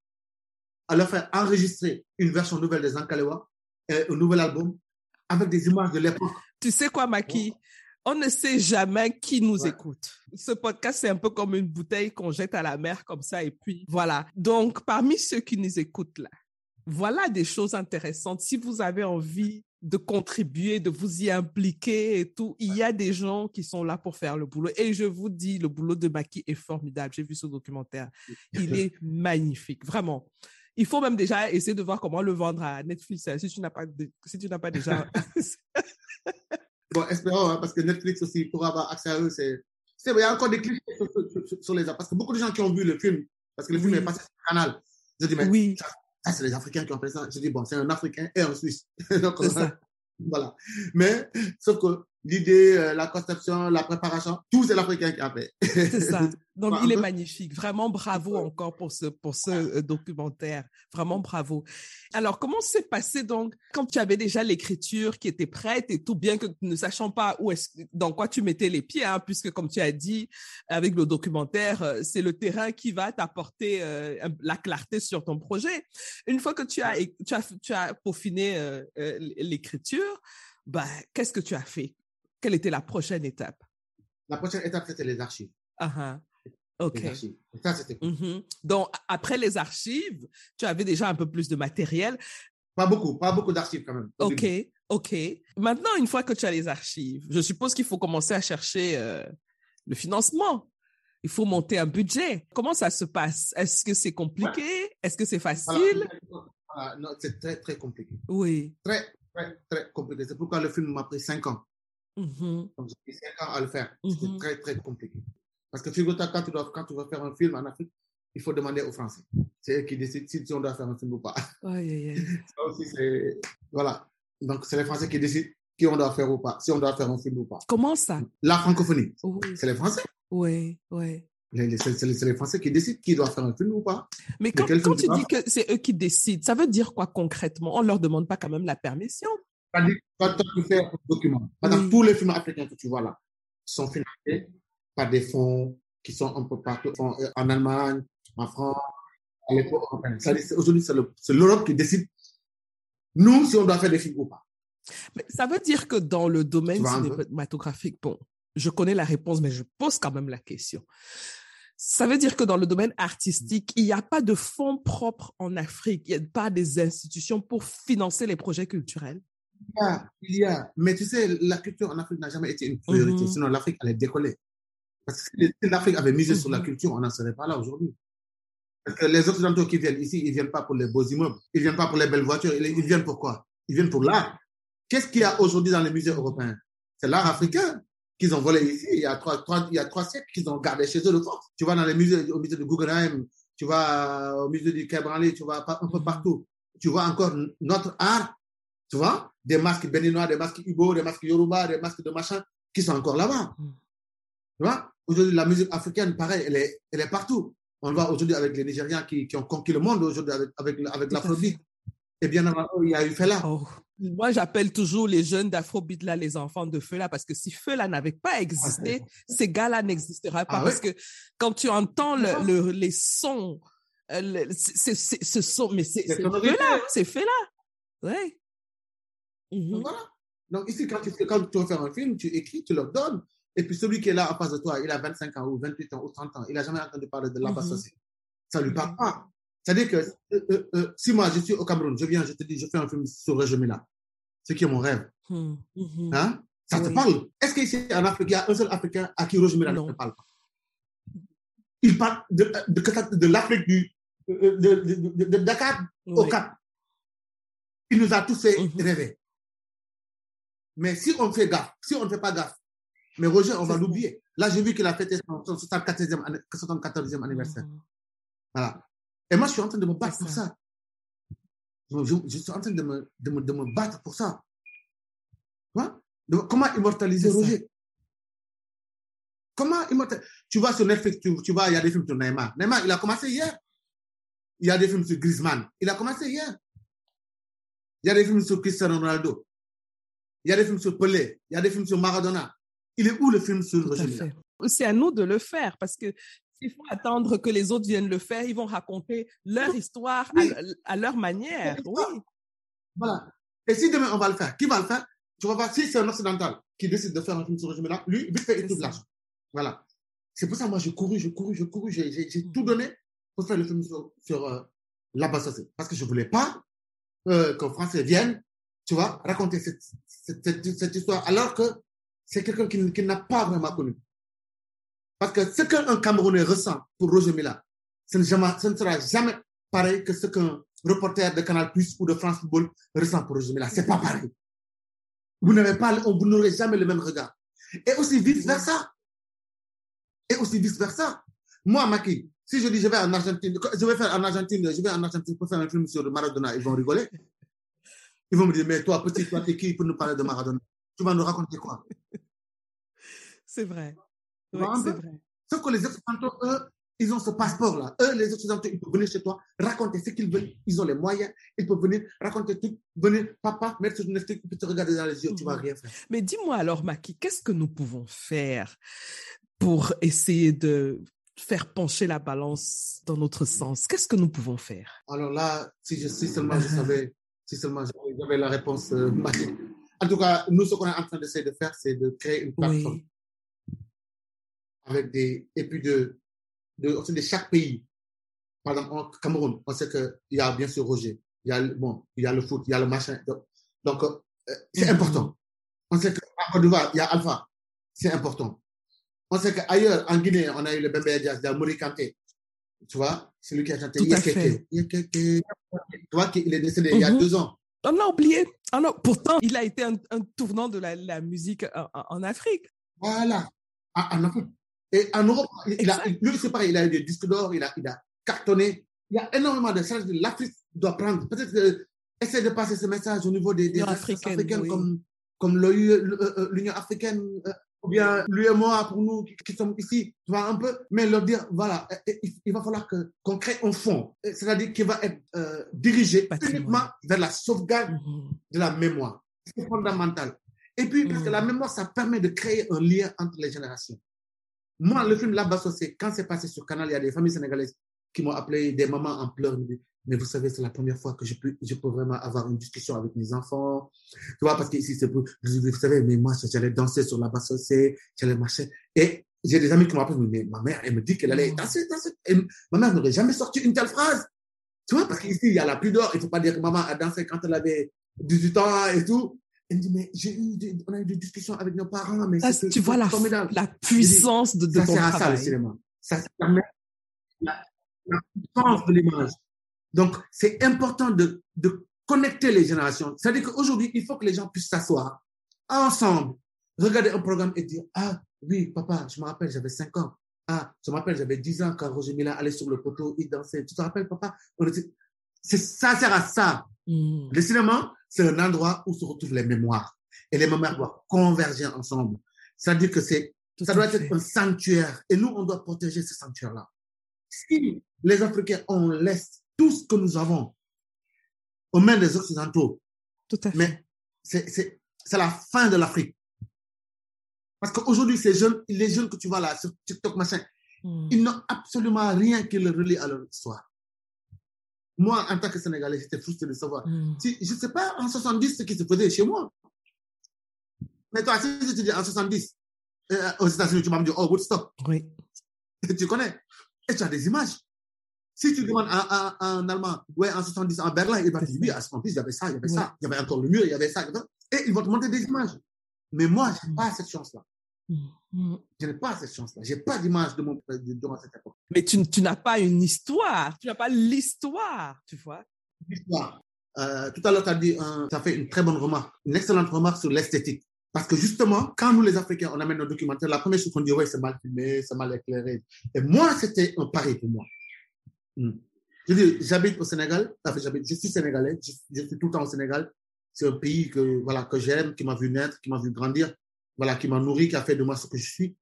à leur faire enregistrer une version nouvelle des Ankalewa, un nouvel album, avec des images de l'époque. Tu sais quoi, Maki? On ne sait jamais qui nous écoute. Ce podcast, c'est un peu comme une bouteille qu'on jette à la mer comme ça, et puis voilà. Donc, parmi ceux qui nous écoutent là, voilà des choses intéressantes. Si vous avez envie de contribuer, de vous y impliquer et tout, il y a des gens qui sont là pour faire le boulot. Et je vous dis, le boulot de Maki est formidable. J'ai vu ce documentaire. Il est magnifique, vraiment. Il faut même déjà essayer de voir comment le vendre à Netflix hein, si tu n'as pas, si tu n'as pas déjà. bon, espérons, hein, parce que Netflix aussi, pour avoir accès à eux, c'est. il y a encore des clichés sur, les Parce que beaucoup de gens qui ont vu le film, parce que le film est passé sur le canal, je dis, mais oui. ça, c'est les Africains qui ont fait ça. Je dis, bon, c'est un Africain et un Suisse. Donc, voilà. Mais, sauf que l'idée, euh, la conception, la préparation, tout c'est l'Africain qui a fait. C'est ça. Donc, il est magnifique. Vraiment bravo encore pour ce, pour ce euh, documentaire. Vraiment bravo. Alors, comment s'est passé donc quand tu avais déjà l'écriture qui était prête et tout, bien que ne sachant pas où est-ce, dans quoi tu mettais les pieds, hein, puisque comme tu as dit, avec le documentaire, euh, c'est le terrain qui va t'apporter la clarté sur ton projet. Une fois que tu as, tu as, tu as peaufiné l'écriture, bah, qu'est-ce que tu as fait? Quelle était la prochaine étape? La prochaine étape, c'était les archives. Ah OK. Ça, c'était cool. Mm-hmm. Donc, après les archives, tu avais déjà un peu plus de matériel. Pas beaucoup, pas beaucoup d'archives quand même. OK, OK. Maintenant, une fois que tu as les archives, je suppose qu'il faut commencer à chercher euh, le financement. Il faut monter un budget. Comment ça se passe? Est-ce que c'est compliqué? Est-ce que c'est facile? Non, c'est très, très compliqué. Oui. Très, très, très compliqué. C'est pourquoi le film m'a pris cinq ans. Mm-hmm. Donc, j'ai mis 5 ans à le faire. C'est Mm-hmm. très, très compliqué. Parce que figure-toi, quand tu, dois, quand tu vas faire un film en Afrique, il faut demander aux Français. C'est eux qui décident si on doit faire un film ou pas. Aïe, aïe, aïe. Ça aussi, c'est. Voilà. Donc, c'est les Français qui décident qui on doit faire ou pas, si on doit faire un film ou pas. Comment ça? La francophonie, Oui, c'est les Français. oui, oui. Les- C'est c'est les, c'est les Français qui décident qui doit faire un film ou pas. Mais quand, quand tu dis que c'est eux qui décident, ça veut dire quoi concrètement? On leur demande pas quand même la permission quand tu fais un document, Oui. tous les films africains que tu vois là sont financés par des fonds qui sont un peu partout, euh, en Allemagne, en France, à l'époque c'est- Aujourd'hui, c'est le- c'est l'Europe qui décide, nous, si on doit faire des films ou pas. Mais ça veut dire que dans le domaine cinématographique, bon, je connais la réponse, mais je pose quand même la question. Ça veut dire que dans le domaine artistique, il n'y a pas de fonds propres en Afrique, il n'y a pas des institutions pour financer les projets culturels? Il y a, il y a. Mais tu sais, la culture en Afrique n'a jamais été une priorité. Mhm. Sinon, l'Afrique allait décoller. Parce que si l'Afrique avait misé sur la culture, on n'en serait pas là aujourd'hui. Parce que les Occidentaux qui viennent ici, ils viennent pas pour les beaux immeubles. Ils viennent pas pour les belles voitures. Ils, ils viennent pour quoi? Ils viennent pour l'art. Qu'est-ce qu'il y a aujourd'hui dans les musées européens? C'est l'art africain qu'ils ont volé ici. Il y a trois, trois, il y a trois siècles qu'ils ont gardé chez eux de force. Tu vas dans les musées, au musée de Guggenheim, tu vas au musée du Quai Branly, tu vas un peu partout. Tu vois encore notre art, tu vois, des masques béninois, des masques Igbo, des masques Yoruba, des masques de machin, qui sont encore là-bas. Mm. Tu vois? Aujourd'hui, la musique africaine, pareil, elle est, elle est partout. On voit aujourd'hui avec les Nigériens qui, qui ont conquis le monde aujourd'hui avec, avec, avec l'afrobeat. Et bien avant, il y a eu Fela. Oh. Moi, j'appelle toujours les jeunes d'Afrobeat là les enfants de Fela parce que si Fela n'avait pas existé, ces gars-là n'existeraient pas. Ah parce que quand tu entends le, le- les sons, euh, le- ce son, mais c'est. Fela, c'est Fela. Ouais. Mhm. Voilà. Donc ici, quand tu, quand tu veux faire un film, tu écris, tu leur donnes. Et puis celui qui est là en face de toi, il a 25 ans ou 28 ans ou 30 ans, il n'a jamais entendu parler de l'ambassade. Mhm. Ça lui parle pas. C'est-à-dire que euh, euh, euh, si moi je suis au Cameroun, je viens, je te dis, je fais un film sur Roger Mila, ce qui est mon rêve, hein? ça te parle? Est-ce qu'ici en Afrique, il y a un seul Africain à qui Roger Mila Non. ne parle pas? Il parle de, de, de, de l'Afrique du de, Dakar au. Cap. Il nous a tous fait rêver. Mais si on fait gaffe, si on ne fait pas gaffe, mais Roger, on va l'oublier. Là, j'ai vu qu'il a fêté son son 74e, anni- 74e anniversaire. Mhm. Voilà. Et moi, je suis en train de me battre pour ça. ça. Je, suis en train de me, de me, de me battre pour ça. Donc, comment immortaliser ça. Roger? Comment immortaliser Tu vois sur Netflix, tu, tu vois, il y a des films sur Neymar. Neymar, il a commencé hier. Il y a des films sur Griezmann. Il a commencé hier. Il y a des films sur Cristiano Ronaldo. Il y a des films sur Pelé. Il y a des films sur Maradona. Il est où le film sur Roger. C'est à nous de le faire parce que s'il faut attendre que les autres viennent le faire, ils vont raconter leur histoire Oui. à, à leur manière. Oui. Voilà. Et si demain on va le faire, qui va le faire? Tu vas voir, si c'est un occidental qui décide de faire un film sur Roger Mila, lui, vite fait, il trouve l'argent. Voilà. C'est pour ça, moi, j'ai couru, j'ai couru, j'ai couru, j'ai Mhm. tout donné pour faire le film sur, sur euh, l'ambassadeur. Parce que je voulais pas euh, qu'un Français vienne, tu vois, raconter cette, histoire, alors que c'est quelqu'un qui, n'a pas vraiment connu. Parce que ce qu'un Camerounais ressent pour Roger Mila, ce ne, sera jamais pareil que ce qu'un reporter de Canal Plus ou de France Football ressent pour Roger Mila. C'est pas pareil. Vous n'avez pas, vous n'aurez jamais le même regard. Et aussi vice versa. Et aussi vice versa. Moi, Maki, si je dis je vais en Argentine, je vais faire en Argentine, je vais en Argentine pour faire un film sur Maradona, ils vont rigoler. Ils vont me dire, mais toi, petit, toi, t'es qui pour nous parler de Maradona? Tu vas nous raconter quoi? C'est vrai. Oui, c'est vrai. Sauf que les Occidentaux, eux, ils ont ce passeport-là. Eux, les Occidentaux, ils peuvent venir chez toi, raconter ce qu'ils veulent. Ils ont les moyens. Ils peuvent venir raconter tout. Venir, papa, mettre sur Netflix, puis te regarder dans les yeux. Tu vas Mhm. rien faire. Mais dis-moi alors, Maki, qu'est-ce que nous pouvons faire pour essayer de faire pencher la balance dans notre sens? Qu'est-ce que nous pouvons faire? Alors là, si, je, si seulement je savais, si seulement j'avais la réponse euh, magique. En tout cas, nous, ce qu'on est en train d'essayer de faire, c'est de créer une plateforme Oui. avec des, et puis de, de, au sein de chaque pays. Par exemple, au Cameroun, on sait qu'il y a bien sûr Roger, il y a, le- bon, il y a le foot, il y a le machin. Donc, donc, euh, c'est Mhm. important. On sait qu'en Côte d'Ivoire, il y a Alpha. C'est important. On sait qu'ailleurs, en Guinée, on a eu le Bembe Diaz, il y a Mori Kanté. Tu vois, c'est lui qui a chanté Tout à Yekeke, fait. Yekeke. Tu vois qu'il est décédé il y a Mhm. deux ans. On a oublié. Ah non, pourtant, il a été un, un tournant de la, la musique en, en- Afrique. Voilà. En, en Afrique. Et en Europe, il, il a, lui, c'est pareil, il a eu des disques d'or, il a, il a cartonné. Il y a énormément de choses que l'Afrique doit prendre. Peut-être essayer de passer ce message au niveau des, des africaines oui. comme, comme le- euh, l'Union africaine, euh, ou bien l'UMOA pour nous qui, sommes ici, tu vois, un peu, mais leur dire, voilà, il, va falloir que, qu'on crée un fonds, c'est-à-dire qui va être euh, dirigé Patrimoine. uniquement vers la sauvegarde Mhm. de la mémoire. C'est fondamental. Et puis, parce que Mm. la mémoire, ça permet de créer un lien entre les générations. Moi, le film là-bas, c'est quand c'est passé sur Canal, il y a des familles sénégalaises qui m'ont appelé, des mamans en pleurs, me disent, mais vous savez, c'est la première fois que je peux, je peux vraiment avoir une discussion avec mes enfants. Tu vois, parce qu'ici, c'est pour, vous savez, mais moi, j'allais danser sur la basse j'allais marcher. Et j'ai des amis qui m'appellent, mais ma mère, elle me dit qu'elle allait Mm. danser, danser. Et ma mère n'aurait jamais sorti une telle phrase. Tu vois, parce qu'ici, il y a la pudeur. Il ne faut pas dire que maman a dansé quand elle avait 18 ans et tout. Elle me dit, mais j'ai eu des, on a eu des discussions avec nos parents, mais Ça, tu vois la, formidable. la puissance de, de ça ton sert à ça, le travail. cinéma. Ça permet la, la puissance de l'image. Donc, c'est important de, de connecter les générations. C'est-à-dire qu'aujourd'hui, il faut que les gens puissent s'asseoir ensemble, regarder un programme et dire, ah oui, papa, je me rappelle, j'avais 5 ans. Ah, je me rappelle, j'avais 10 ans quand Roger Mila allait sur le poteau, il dansait. Tu te rappelles, papa? On était... c'est, ça sert à ça. Mhm. Le cinéma, c'est un endroit où se retrouvent les mémoires. Et les mémoires doivent converger ensemble. C'est-à-dire que c'est, ça doit fait. être un sanctuaire. Et nous, on doit protéger ce sanctuaire-là. si les Africains, on laisse tout ce que nous avons aux mains des Occidentaux, Tout à fait. mais c'est la fin de l'Afrique. Parce qu'aujourd'hui, ces jeunes, les jeunes que tu vois là sur TikTok, machin, Mm. ils n'ont absolument rien qui les relie à leur histoire. Moi, en tant que Sénégalais, j'étais frustré de savoir. Mm. Si, je ne sais pas en 70 ce qui se faisait chez moi. Mais toi, si je te dis en 70, euh, aux États-Unis, tu me dire, oh, Woodstock, Oui. tu connais. Et tu as des images. Si tu demandes en, en allemand, ouais, en 70, en Berlin, il va te dire, oui, à 70, il y avait ça, il y avait ça, il y avait encore le mur, il y avait ça, et ils vont te montrer des images. Mais moi, je n'ai pas cette chance-là. Mm. Je n'ai pas cette chance-là. Je n'ai pas d'image de mon de, durant cette époque. Mais tu, tu n'as pas une histoire. Tu n'as pas l'histoire, tu vois. L'histoire. Euh, tout à l'heure, tu as dit, tu as fait une très bonne remarque, une excellente remarque sur l'esthétique. Parce que justement, quand nous, les Africains, on amène nos documentaires, la première chose qu'on dit, ouais, c'est mal filmé, c'est mal éclairé. Et moi, c'était un pari pour moi. Mm. Je dis, j'habite au Sénégal, enfin, j'habite, je suis sénégalais, je, je, suis tout le temps au Sénégal. C'est un pays que, voilà, que j'aime, qui m'a vu naître, qui m'a vu grandir, voilà, qui m'a nourri, qui a fait de moi ce que je suis.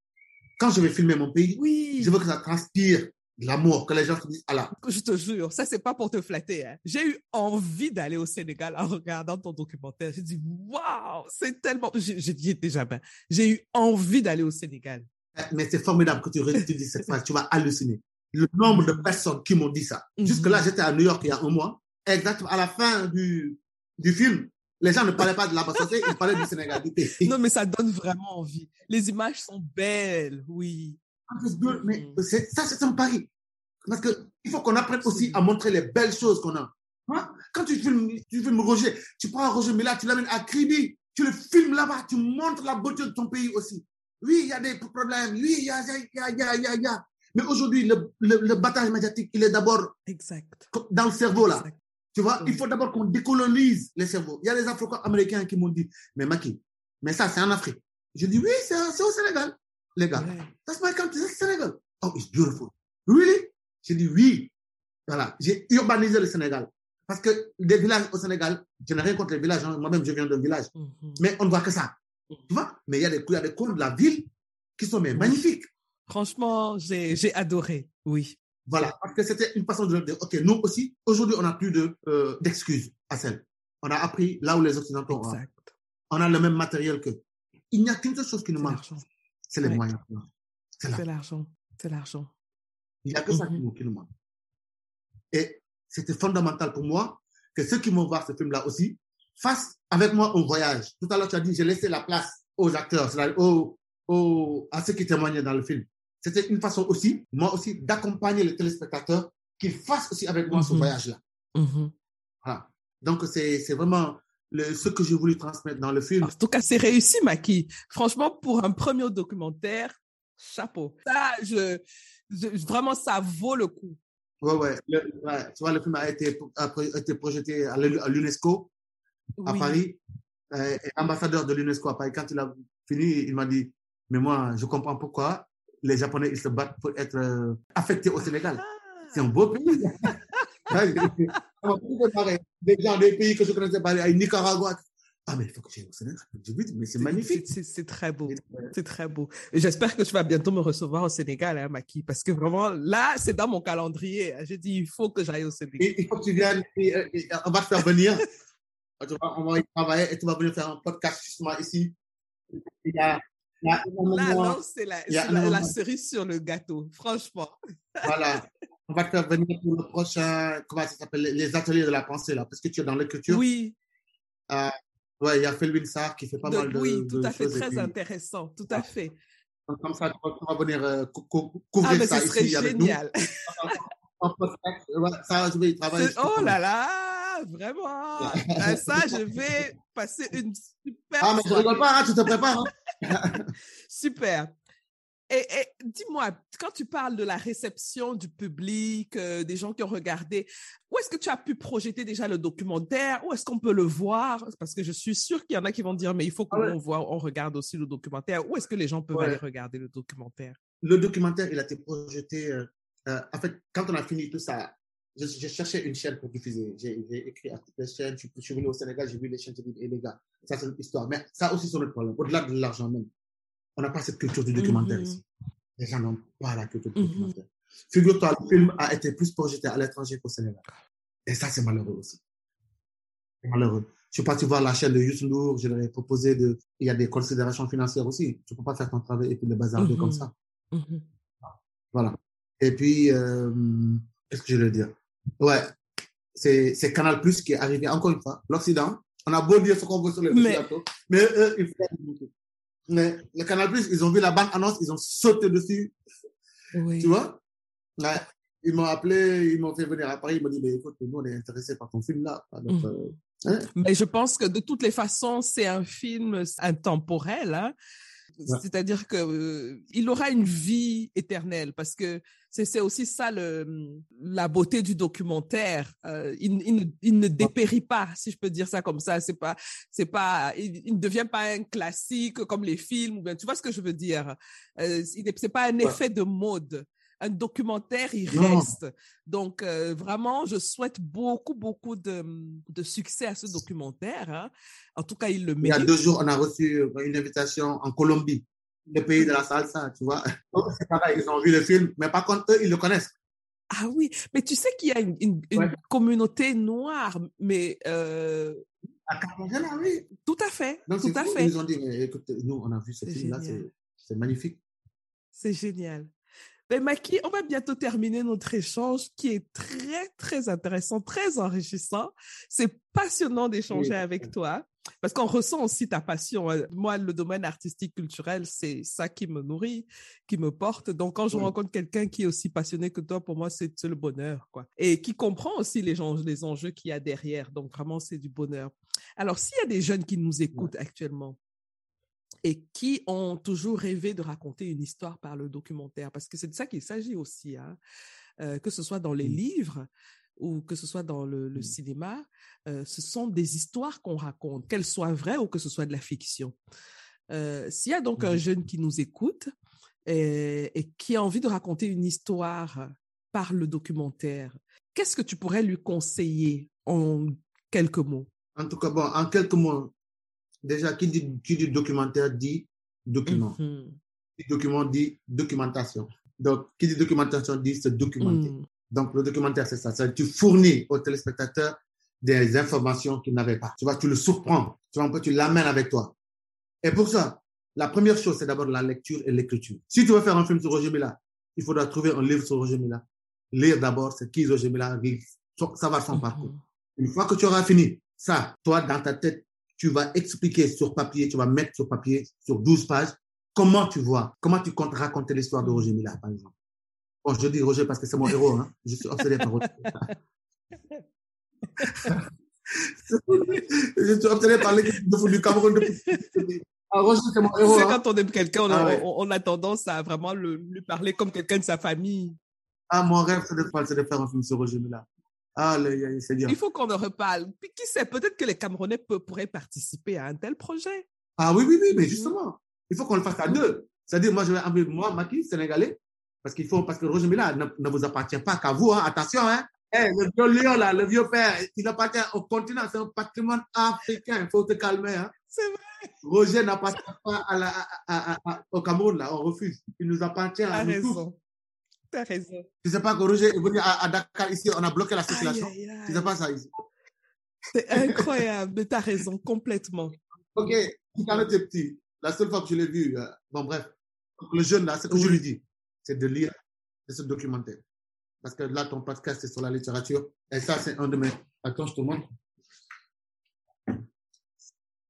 Quand je vais filmer mon pays, oui. je veux que ça transpire de l'amour, que les gens se disent, ah là. Je te jure, ça, c'est pas pour te flatter. Hein. J'ai eu envie d'aller au Sénégal en regardant ton documentaire. J'ai dit, waouh, c'est tellement. J'ai dit déjà ben. J'ai eu envie d'aller au Sénégal. Mais c'est formidable que tu, tu dis cette phrase, tu vas halluciner. Le nombre de personnes qui m'ont dit ça. Mm -hmm. Jusque-là, j'étais à New York il y a un mois. Exactement, à la fin du, du film, les gens ne parlaient pas de la société, ils parlaient du Sénégal, du pays. Non, mais ça donne vraiment envie. Les images sont belles, oui. Mais ça, c'est un pari. Parce qu'il faut qu'on apprenne aussi à montrer les belles choses qu'on a. Hein? Quand tu filmes, tu filmes Roger, tu prends Roger Mila, tu l'amènes à Kribi, tu le filmes là-bas, tu montres la beauté de ton pays aussi. Oui, il y a des problèmes. Oui, il y a, il y a, il y a, il y a, il y a. Mais aujourd'hui, le, le, le, battage médiatique, il est d'abord dans le cerveau là. Exact. Tu vois, oui. il faut d'abord qu'on décolonise les cerveaux. Il y a les Afro-Américains qui m'ont dit, mais Maki, mais ça, c'est en Afrique. Je dis, oui, c'est au Sénégal, les gars. Yeah. That's my country, c'est Sénégal. Oh, it's beautiful. Really? J'ai dit, oui. Voilà, j'ai urbanisé le Sénégal. Parce que des villages au Sénégal, je n'ai rien contre les villages. Hein. Moi-même, je viens d'un village. Mm -hmm. Mais on ne voit que ça. -hmm. Tu vois? Mais il y, a des, a des coins de la ville qui sont mais, magnifiques. Franchement, j'ai adoré, oui. Voilà, parce que c'était une façon de dire, OK, nous aussi, aujourd'hui, on n'a plus d'excuses de, euh, à celle. On a appris là où les Occidentaux ont. On a le même matériel que. Il n'y a qu'une seule chose qui nous manque. C'est les moyens. C'est l'argent. C'est l'argent. Il n'y a que mm -hmm. ça qui nous, qui nous manque. Et c'était fondamental pour moi que ceux qui vont voir ce film-là aussi fassent avec moi un voyage. Tout à l'heure, tu as dit, j'ai laissé la place aux acteurs, aux, aux, à ceux qui témoignaient dans le film. C'était une façon aussi, moi aussi, d'accompagner les téléspectateurs qu'ils fassent aussi avec moi mm -hmm. ce voyage-là. Mm -hmm. Voilà. Donc, c'est vraiment le, ce que j'ai voulu transmettre dans le film. En tout cas, c'est réussi, Maki. Franchement, pour un premier documentaire, chapeau. Ça, je, je, vraiment, ça vaut le coup. Ouais, ouais. Le, ouais. Tu vois, le film a été, a été projeté à l'UNESCO à oui. Paris. Euh, et ambassadeur de l'UNESCO à Paris, quand il a fini, il m'a dit, mais moi, je comprends pourquoi les Japonais, ils se battent pour être euh, affectés au Sénégal. Ah. C'est un beau pays. des gens des pays que je connaissais pas, à Nicaragua. Ah, mais il faut que j'aille au Sénégal. Mais c'est magnifique. C'est très beau. C'est très beau. Et j'espère que tu vas bientôt me recevoir au Sénégal, hein, Maki, parce que vraiment, là, c'est dans mon calendrier. J'ai dit, il faut que j'aille au Sénégal. Il faut que tu viennes, et, et, on va te faire venir. on va y travailler et tu vas venir faire un podcast justement ici. Il y a, il y a là, non, c'est la, la, la cerise sur le gâteau, franchement. Voilà. On va te faire venir pour le prochain, comment ça s'appelle, les ateliers de la pensée, là, parce que tu es dans l'écriture. Oui. Euh, ouais, il y a Felwin Sarr qui fait pas de, mal de Oui, tout de à fait, très puis, intéressant, tout à fait. Comme ça, tu vas venir euh, cou cou couvrir ah, mais ça ce ici génial. nous. ça, je vais y travailler. Oh là là, vraiment. ça, je vais passer une super. Ah, mais je rigole pas, hein, tu te prépares. Hein. super. Et, et dis-moi, quand tu parles de la réception du public, euh, des gens qui ont regardé, où est-ce que tu as pu projeter déjà le documentaire? Où est-ce qu'on peut le voir? Parce que je suis sûre qu'il y en a qui vont dire, mais il faut qu'on ah ouais. voit, on regarde aussi le documentaire. Où est-ce que les gens peuvent ouais. aller regarder le documentaire? Le documentaire, il a été projeté. Euh, euh, en fait, quand on a fini tout ça, je, je cherchais une chaîne pour diffuser. J'ai écrit à toutes les chaînes. Je, je suis venu au Sénégal, j'ai vu les chaînes, j'ai dit, et les gars, ça c'est une histoire. Mais ça aussi, c'est notre problème. Au-delà de l'argent même on n'a pas cette culture du documentaire mm -hmm. ici. Les gens n'ont pas la culture du mm -hmm. documentaire. Figure-toi, le film a été plus projeté à l'étranger qu'au Sénégal. Et ça, c'est malheureux aussi. C'est malheureux. Je suis parti voir la chaîne de YouTube, je leur ai proposé de, il y a des considérations financières aussi. Tu peux pas faire ton travail et puis le bazarder comme ça. Mhm. Voilà. Et puis, euh, qu'est-ce que je veux dire? Ouais. C'est, Canal Plus qui est arrivé encore une fois. L'Occident. On a beau dire ce qu'on veut sur les Mais- mais eux, ils font Mais le Canal Plus, ils ont vu la bande annonce, ils ont sauté dessus. Oui. Tu vois? Ouais. Ils m'ont appelé, ils m'ont fait venir à Paris, ils m'ont dit, mais écoute, nous, on est intéressés par ton film là. Donc, Mhm. euh, hein? Mais je pense que de toutes les façons, c'est un film intemporel. Hein? Ouais. C'est-à-dire que euh, il aura une vie éternelle parce que c'est aussi ça le, la beauté du documentaire. Euh, il, il, ne, il ne dépérit pas, si je peux dire ça comme ça. C'est pas, c'est pas, il, il ne devient pas un classique comme les films. ou bien- Tu vois ce que je veux dire? Euh, C'est pas un effet de mode. Un documentaire, il Non. reste. Donc, euh, vraiment, je souhaite beaucoup, beaucoup de, de succès à ce documentaire. hein. En tout cas, il le Il y a mérite. deux jours, on a reçu une invitation en Colombie, le pays de la salsa, tu vois. Donc, C'est pareil, ils ont vu le film, mais par contre, eux, ils le connaissent. Ah oui, mais tu sais qu'il y a une, une- une Ouais. communauté noire, mais euh, À Cartagena, oui. tout à fait, Donc, tout à fait. Ils ont dit, mais écoute, nous, on a vu ce film-là, c'est magnifique. C'est génial. Mais Maki, on va bientôt terminer notre échange qui est très, très intéressant, très enrichissant. C'est passionnant d'échanger Oui. avec toi parce qu'on ressent aussi ta passion. hein. Moi, le domaine artistique culturel, c'est ça qui me nourrit, qui me porte. Donc, quand je Oui. rencontre quelqu'un qui est aussi passionné que toi, pour moi, c'est le bonheur, quoi. Et qui comprend aussi les, gens, les enjeux qu'il y a derrière. Donc, vraiment, c'est du bonheur. Alors, s'il y a des jeunes qui nous écoutent actuellement, et qui ont toujours rêvé de raconter une histoire par le documentaire, parce que c'est de ça qu'il s'agit aussi, hein. Euh, que ce soit dans les livres ou que ce soit dans le, le Mm. cinéma, euh, ce sont des histoires qu'on raconte, qu'elles soient vraies ou que ce soit de la fiction. Euh, S'il y a donc un Mhm. jeune qui nous écoute et, et qui a envie de raconter une histoire par le documentaire, qu'est-ce que tu pourrais lui conseiller en quelques mots? En tout cas, bon, en quelques mots, déjà, qui dit, qui dit documentaire dit document. Mhm. Qui dit document dit documentation. Donc, qui dit documentation dit se documenter. Mm. Donc, le documentaire, c'est ça. Tu fournis aux téléspectateurs des informations qu'ils n'avaient pas. Tu vois, tu le surprends. Tu vois, un peu, tu l'amènes avec toi. Et pour ça, la première chose, c'est d'abord la lecture et l'écriture. Si tu veux faire un film sur Roger Mila, il faudra trouver un livre sur Roger Mila. Lire d'abord, c'est qui Roger Mila, savoir son parcours. Mhm. Une fois que tu auras fini, ça, toi, dans ta tête, tu vas expliquer sur papier, tu vas mettre sur papier, sur 12 pages, comment tu vois, comment tu comptes raconter l'histoire de Roger Mila, par exemple. Bon, je dis Roger parce que c'est mon héros, hein. Je suis obsédé par Roger. je suis obsédé par l'équipe de foot du Cameroun depuis. Ah, Roger, c'est mon héros. C'est hein. quand on aime quelqu'un, on, Ah ouais. on- on a tendance à vraiment le, lui parler comme quelqu'un de sa famille. Ah, mon rêve, c'est de, de faire un film sur Roger Mila. Ah, le. Il faut qu'on en reparle. Puis qui sait, peut-être que les Camerounais pourraient participer à un tel projet. Ah oui, oui, oui, mais justement, il faut qu'on le fasse à deux. C'est-à-dire, moi, je vais moi, Maki, Sénégalais, parce qu'il faut, parce que Roger Mila ne, ne vous appartient pas qu'à vous, hein. Attention, hein. Le vieux lion, là, le vieux père, il appartient au continent, c'est un patrimoine africain, il faut te calmer, hein. C'est vrai. Roger n'appartient pas à la, à- à- à- au Cameroun, là, on refuse. Il nous appartient à T'as nous tous. raison. T'as raison. Tu sais pas que Roger est venu à, à Dakar, ici, on a bloqué la Aïe, circulation. aïe, aïe. Tu sais pas ça ici. C'est incroyable, mais t'as raison, complètement. Ok, quand on était petit, la seule fois que je l'ai vu, euh, bon bref, le jeune là, ce que je lui dis, c'est de lire, de se documenter. Parce que là, ton podcast, c'est sur la littérature. Et ça, c'est un de mes... Attends, je te montre.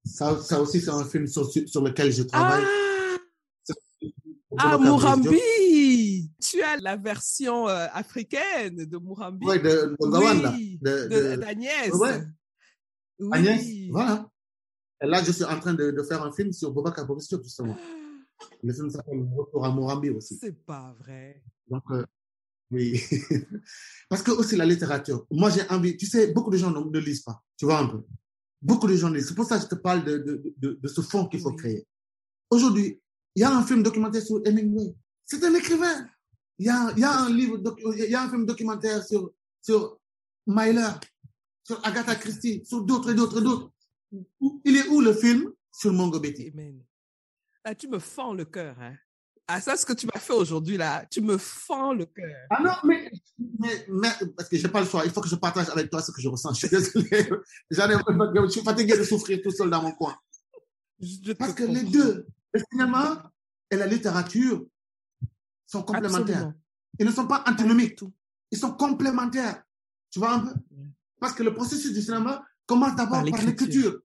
Ça, ça aussi, c'est un film sur, sur lequel je travaille. Ah, ah. Mourambi Tu as la version euh, africaine de Mourambi. Ouais, de, là. Oui, De- de- de- d'Agnès. Ouais. Oui. Agnès, voilà. Et là, je suis en train de, de faire un film sur Bobaka Boris Diop, justement. Le film s'appelle Retour à Morambi aussi. C'est pas vrai. Donc, euh, oui. Parce que aussi la littérature, moi j'ai envie, tu sais, beaucoup de gens ne, ne lisent pas, tu vois un peu. Beaucoup de gens lisent. C'est pour ça que je te parle de, de, de, de ce fond qu'il faut Oui. créer. Aujourd'hui, il y a un film documentaire sur Hemingway. C'est un écrivain. Il y a, y a un livre, il y a un film documentaire sur, sur Myler, sur Agatha Christie, sur d'autres et d'autres et d'autres. Il est où le film? Sur Mongo Betty Amen. Ah, tu me fends le cœur. Hein. Ah, ça, ce que tu m'as fait aujourd'hui, là, tu me fends le cœur. Ah non, mais, mais, mais parce que j'ai pas le choix. Il faut que je partage avec toi ce que je ressens. Je suis désolé. J'en ai, je suis fatigué de souffrir tout seul dans mon coin. Je Parce que comprends. les deux, le cinéma et la littérature, sont complémentaires. Absolument. Ils ne sont pas antinomiques. Tout. Ils sont complémentaires. Tu vois un peu? Parce que le processus du cinéma commence d'abord Par l'écriture.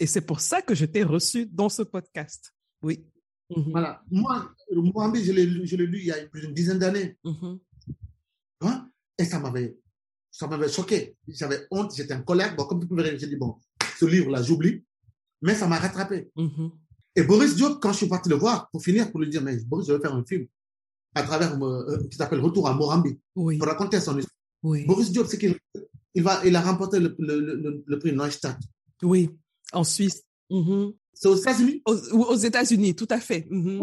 Et c'est pour ça que je t'ai reçu dans ce podcast. Oui. Mhm. Voilà. Moi, le Mohamed, je l'ai lu, je l'ai lu il y a plus d'une dizaine d'années. Mhm. Tu vois Et ça m'avait, ça m'avait choqué. J'avais honte, j'étais en colère. Bon, comme tu peux voir, j'ai dit, bon, ce livre-là, j'oublie. Mais ça m'a rattrapé. Mhm. Et Boris Diop, quand je suis parti le voir, pour finir, pour lui dire, mais Boris, je vais faire un film à travers, euh, qui s'appelle Retour à Morambi, Oui. pour raconter son histoire. Oui. Boris Diop, c'est qu'il il va, il a remporté le, le, le, le prix Neustadt. Oui. En Suisse. C'est aux États-Unis? Aux, aux États-Unis, tout à fait. Mhm.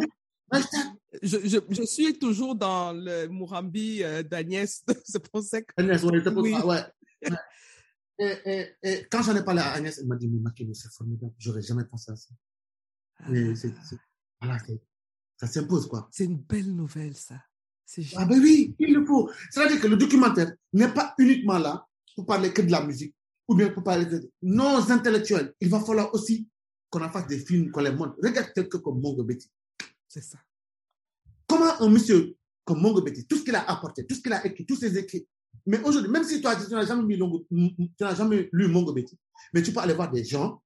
Je, je, je suis toujours dans le Murambi euh, d'Agnès. C'est pour ça que. Agnès, on était pour Oui. ouais. Et, et, et quand j'en ai parlé à Agnès, elle m'a dit, mais Maki, mais c'est formidable. J'aurais jamais pensé à ça. Mais c'est, c'est- voilà, ça s'impose, quoi. C'est une belle nouvelle, ça. Ah ben oui, il le faut. C'est-à-dire que le documentaire n'est pas uniquement là pour parler que de la musique ou bien pour parler de nos intellectuels. Il va falloir aussi qu'on en fasse des films, qu'on les montre. Regarde quelqu'un comme Mongo Betty. C'est ça. Comment un monsieur comme Mongo Betty, tout ce qu'il a apporté, tout ce qu'il a écrit, tous ses écrits. Mais aujourd'hui, même si toi, tu n'as jamais, lu jamais Mongo Betty, mais tu peux aller voir des gens,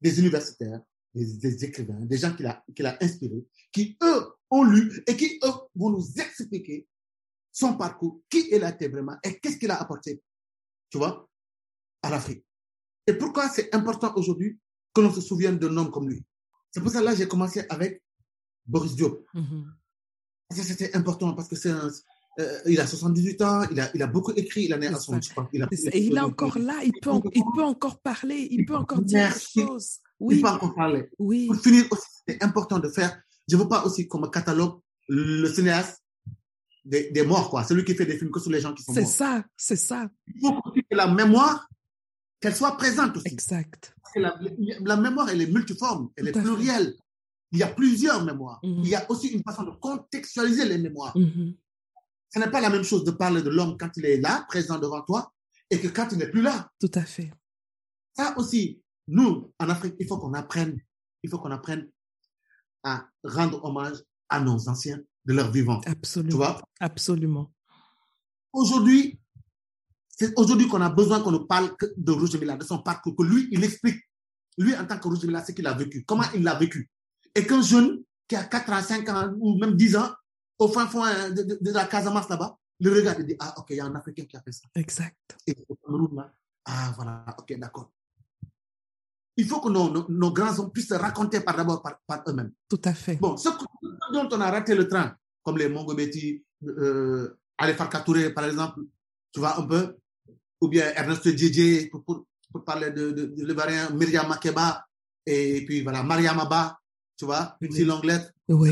des universitaires, des, des écrivains, des gens qu'il a, qu'il a inspirés, qui eux ont lu et qui eux vont nous expliquer son parcours, qui il a été vraiment et qu'est-ce qu'il a apporté, tu vois, à l'Afrique. Et pourquoi c'est important aujourd'hui que l'on se souvienne d'un homme comme lui. C'est pour ça que là, j'ai commencé avec Boris Diop. Mhm. Ça, c'était important parce que c'est un, euh, il a 78 ans, il a, il a beaucoup écrit, il en est à C'est son, il a- C'est il est encore là, il peut, il peut encore parler, il peut encore dire des choses. Il Oui, peut encore parler. oui, Pour finir aussi, c'est important de faire, je veux pas aussi qu'on me catalogue le cinéaste des, des morts, quoi. Celui qui fait des films que sur les gens qui sont c'est morts. ça, c'est ça, Il faut que la mémoire, qu'elle soit présente aussi. exact. Que la, la mémoire, elle est multiforme, elle est plurielle. Il y a plusieurs mémoires. Mhm. Il y a aussi une façon de contextualiser les mémoires. Mhm. Ce n'est pas la même chose de parler de l'homme quand il est là, présent devant toi, et que quand il n'est plus là. Tout à fait. Ça aussi, nous, en Afrique, il faut qu'on apprenne, il faut qu'on apprenne à rendre hommage à nos anciens de leur vivant. Tu Absolument. vois, Absolument. aujourd'hui, c'est aujourd'hui qu'on a besoin qu'on nous parle de Rouge Mila, de son parcours, que lui, il explique, lui, en tant que Rouge Mila, ce qu'il a vécu, comment il l'a vécu. Et qu'un jeune qui a 4 ans, 5 ans ou même 10 ans, au fin fond euh, de, de- de la Casamance là-bas, le regarde et dit, ah, ok, il y a un Africain qui a fait ça. Exact. Et au Cameroun, là, ah, voilà, ok, d'accord. Il faut que nos, nos, nos grands hommes puissent se raconter par d'abord par, par eux-mêmes. Tout à fait. Bon, ce dont on a raté le train, comme les Mongobeti, euh, Alefar Touré, par exemple, tu vois un peu, ou bien Ernest Djedje, pour, pour, pour parler de, de, de l'Ivoirien, Myriam Makeba, et puis voilà, Mariam Abba, tu vois, une fille. Oui.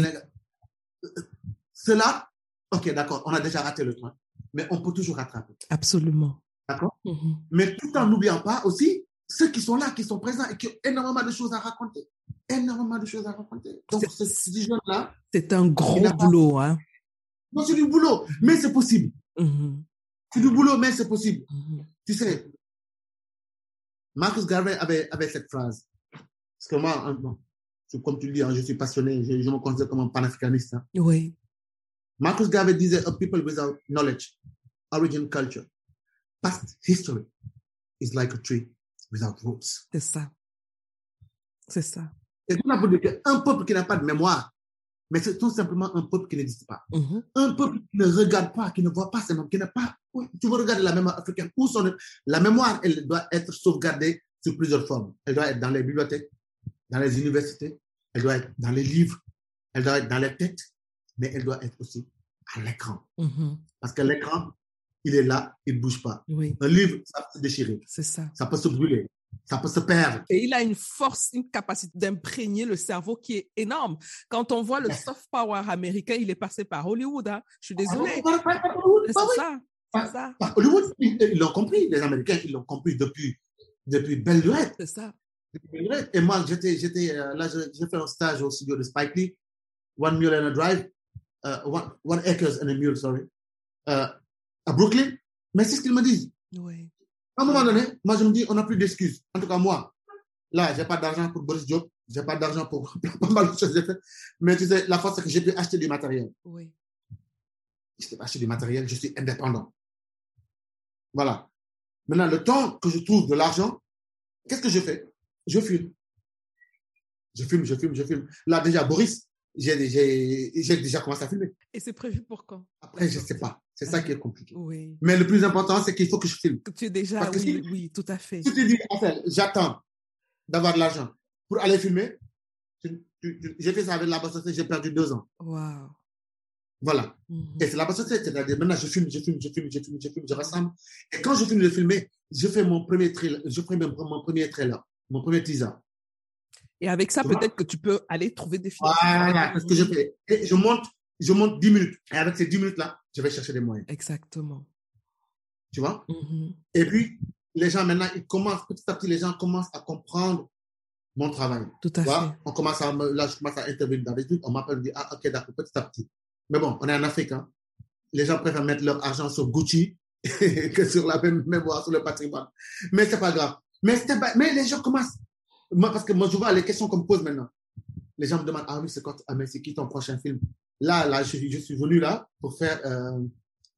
Cela, ok, d'accord, on a déjà raté le train, mais on peut toujours rattraper, Absolument. d'accord? Mhm. Mais tout en n'oubliant pas aussi ceux qui sont là, qui sont présents et qui ont énormément de choses à raconter. Énormément de choses à raconter. Donc, ce, jeune-là, C'est un gros boulot, hein. non, c'est du boulot, mais c'est possible. Mhm. C'est du boulot, mais c'est possible. Mhm. Tu sais, Marcus Garvey avait, avait cette phrase. Parce que moi, comme tu le dis, hein, je suis passionné, je, je me considère comme un panafricaniste. hein. Oui. Marcus Garvey disait, A people without knowledge, origin, culture, past history is like a tree without roots. C'est ça. C'est ça. Et tout ça pour dire qu'un peuple qui n'a pas de mémoire, mais c'est tout simplement un peuple qui n'existe pas. Mhm. Un peuple qui ne regarde pas, qui ne voit pas ses noms, qui n'a pas. Tu veux regarder la mémoire africaine. Où sont la mémoire, elle doit être sauvegardée sous plusieurs formes. Elle doit être dans les bibliothèques, dans les universités, elle doit être dans les livres, elle doit être dans les têtes, mais elle doit être aussi à l'écran. Mhm. Parce que l'écran, il est là, il ne bouge pas. Oui. Un livre, ça peut se déchirer, C'est ça. ça peut se brûler, ça peut se perdre. Et il a une force, une capacité d'imprégner le cerveau qui est énorme. Quand on voit le soft power américain, il est passé par Hollywood. hein. Je suis désolée. Ah, C'est oui. ça. C'est ça. Hollywood, ils l'ont compris, les Américains, ils l'ont compris depuis, depuis belle lurette. C'est ça. Et moi, j'étais, j'étais, euh, là, j'ai fait un stage au studio de Spike Lee, One Million Drive. euh, one, one, Acres and a Mule, sorry, euh, à Brooklyn. Mais c'est ce qu'ils me disent. Oui. À un moment donné, moi, je me dis, on n'a plus d'excuses. En tout cas, moi, là, j'ai pas d'argent pour Boris Job, j'ai pas d'argent pour pas mal de choses. Mais tu sais, la force, c'est que j'ai pu acheter du matériel. Oui. J'ai pu acheter du matériel, je suis indépendant. Voilà. Maintenant, le temps que je trouve de l'argent, qu'est-ce que je fais? Je filme. Je filme, je filme, je filme. Là, déjà, Boris, j'ai déjà commencé à filmer. Et c'est prévu pour quand? Après, je ne sais pas. C'est ça qui est compliqué. Oui. Mais le plus important, c'est qu'il faut que je filme. Que tu es déjà, oui, si, oui, tout à fait. Si tu dis, j'attends d'avoir de l'argent pour aller filmer, j'ai fait ça avec la société, j'ai perdu deux ans. Wow. Voilà. Mm -hmm. Et c'est la société, c'est-à-dire maintenant je filme, je filme, je filme, je filme, je filme, je rassemble. Et quand je finis de filmer, je fais mon premier trailer, je fais mon, mon premier trailer, mon premier teaser. Et avec ça, peut-être que tu peux aller trouver des films. Voilà, parce que je fais. Et je monte, je monte 10 minutes. Et avec ces 10 minutes-là, je vais chercher des moyens. Exactement. Tu vois? Mm -hmm. Et puis, les gens maintenant, ils commencent, petit à petit, les gens commencent à comprendre mon travail. Tout à fait. On commence à, là, je commence à intervenir d'habitude. On m'appelle, on dit, ah, ok, d'accord, petit à petit. Mais bon, on est en Afrique. Hein. Les gens préfèrent mettre leur argent sur Gucci que sur la même mémoire, sur le patrimoine. Mais c'est pas grave. Mais les gens commencent. Moi, parce que moi, je vois les questions qu'on me pose maintenant. Les gens me demandent, ah oui, c'est quoi, ah, mais c'est qui ton prochain film? Là, là, je, je suis venu là pour faire, euh,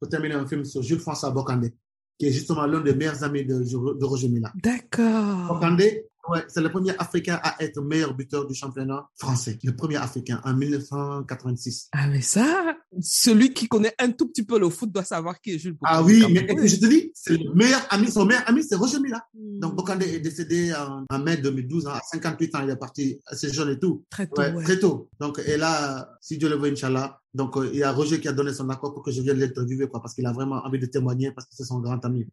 pour terminer un film sur Jules François Bocandé, qui est justement l'un des meilleurs amis de, de Roger Mila. D'accord. Bocandé, Ouais, c'est le premier Africain à être meilleur buteur du championnat français. Le premier Africain en 1986. Ah, mais ça, celui qui connaît un tout petit peu le foot doit savoir qui est Jules Bocandé. Ah oui, mais oui. je te dis, c'est le meilleur ami, son meilleur ami, c'est Roger Mila. Mm. Donc, Bocandé est décédé en, en, mai 2012, à 58 ans, il est parti assez jeune et tout. Très tôt. Ouais, ouais. Très tôt. Donc, et là, si Dieu le veut, Inch'Allah, donc, euh, il y a Roger qui a donné son accord pour que je vienne l'interviewer, quoi, parce qu'il a vraiment envie de témoigner, parce que c'est son grand ami.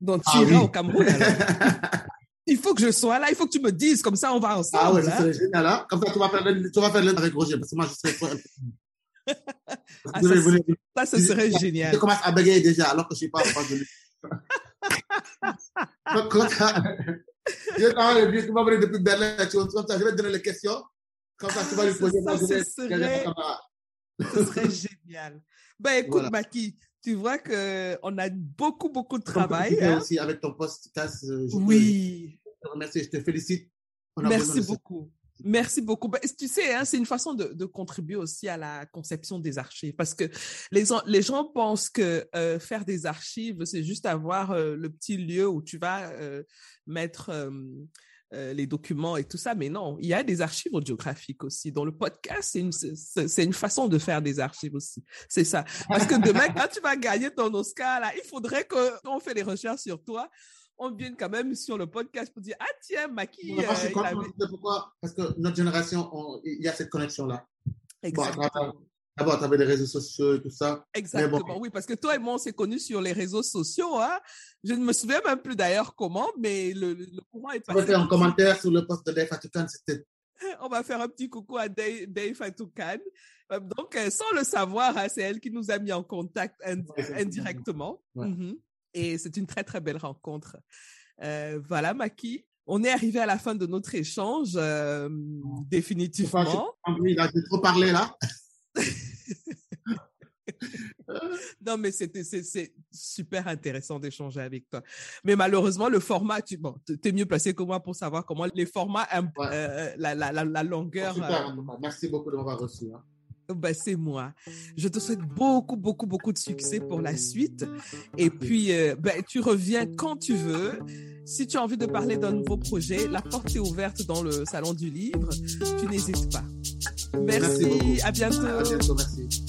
Donc, tu ah, iras oui. au Cameroun, il faut que je sois là, il faut que tu me dises, comme ça on va ensemble. Ah ouais, ça serait génial. Hein? Comme ça, tu vas faire faire avec Roger, parce que moi, je serais trop... ah, ça, ça, ce serait je, génial. Je commence à bégayer déjà, alors que je ne suis pas en face de lui. Je t'envoie le vas venir depuis Berlin, tu comme ça, je vais te donner les questions. Comme ça, tu vas lui poser. Ça, ce, serait... ce serait génial. Ben écoute, voilà. Maki, tu vois que on a beaucoup beaucoup de travail. Hein? aussi avec ton podcast. Je oui. Te remercie, je te félicite. Merci beaucoup. Merci beaucoup. Ben, tu sais, hein, c'est une façon de, de, contribuer aussi à la conception des archives parce que les, les gens pensent que euh, faire des archives, c'est juste avoir euh, le petit lieu où tu vas euh, mettre euh, les documents et tout ça, mais non, il y a des archives audiographiques aussi. Dans le podcast, c'est une, c'est une façon de faire des archives aussi. C'est ça. Parce que demain, quand tu vas gagner ton Oscar, là, il faudrait qu'on fait des recherches sur toi. On vienne quand même sur le podcast pour dire, ah tiens, Maki. Euh, avait... pourquoi Parce que notre génération, on, il y a cette connexion-là. Exactement. Bon, D'abord, tu avais les réseaux sociaux et tout ça. Exactement, bon. oui, parce que toi et moi, on s'est connus sur les réseaux sociaux. Hein? Je ne me souviens même plus d'ailleurs comment, mais le, le courant est passé. On va faire un commentaire sur le post de Dave Fatoukan, c'était... On va faire un petit coucou à Dave, Dave Fatoukan. Donc, sans le savoir, hein, c'est elle qui nous a mis en contact ind ouais, indirectement. Ouais. Mm -hmm. Et c'est une très, très belle rencontre. Euh, voilà, Maki. On est arrivé à la fin de notre échange, euh, définitivement. Oui, là, j'ai trop parlé, là. non, mais c'est super intéressant d'échanger avec toi. Mais malheureusement, le format, tu bon, es mieux placé que moi pour savoir comment les formats, ouais. euh, la, la, la, la, longueur. Super, euh... Merci beaucoup de m'avoir reçu. Hein. Ben, c'est moi. Je te souhaite beaucoup, beaucoup, beaucoup de succès pour la suite. Et puis, euh, ben, tu reviens quand tu veux. Si tu as envie de parler d'un nouveau projet, la porte est ouverte dans le salon du livre. Tu n'hésites pas. Merci. merci à bientôt. À bientôt. Merci.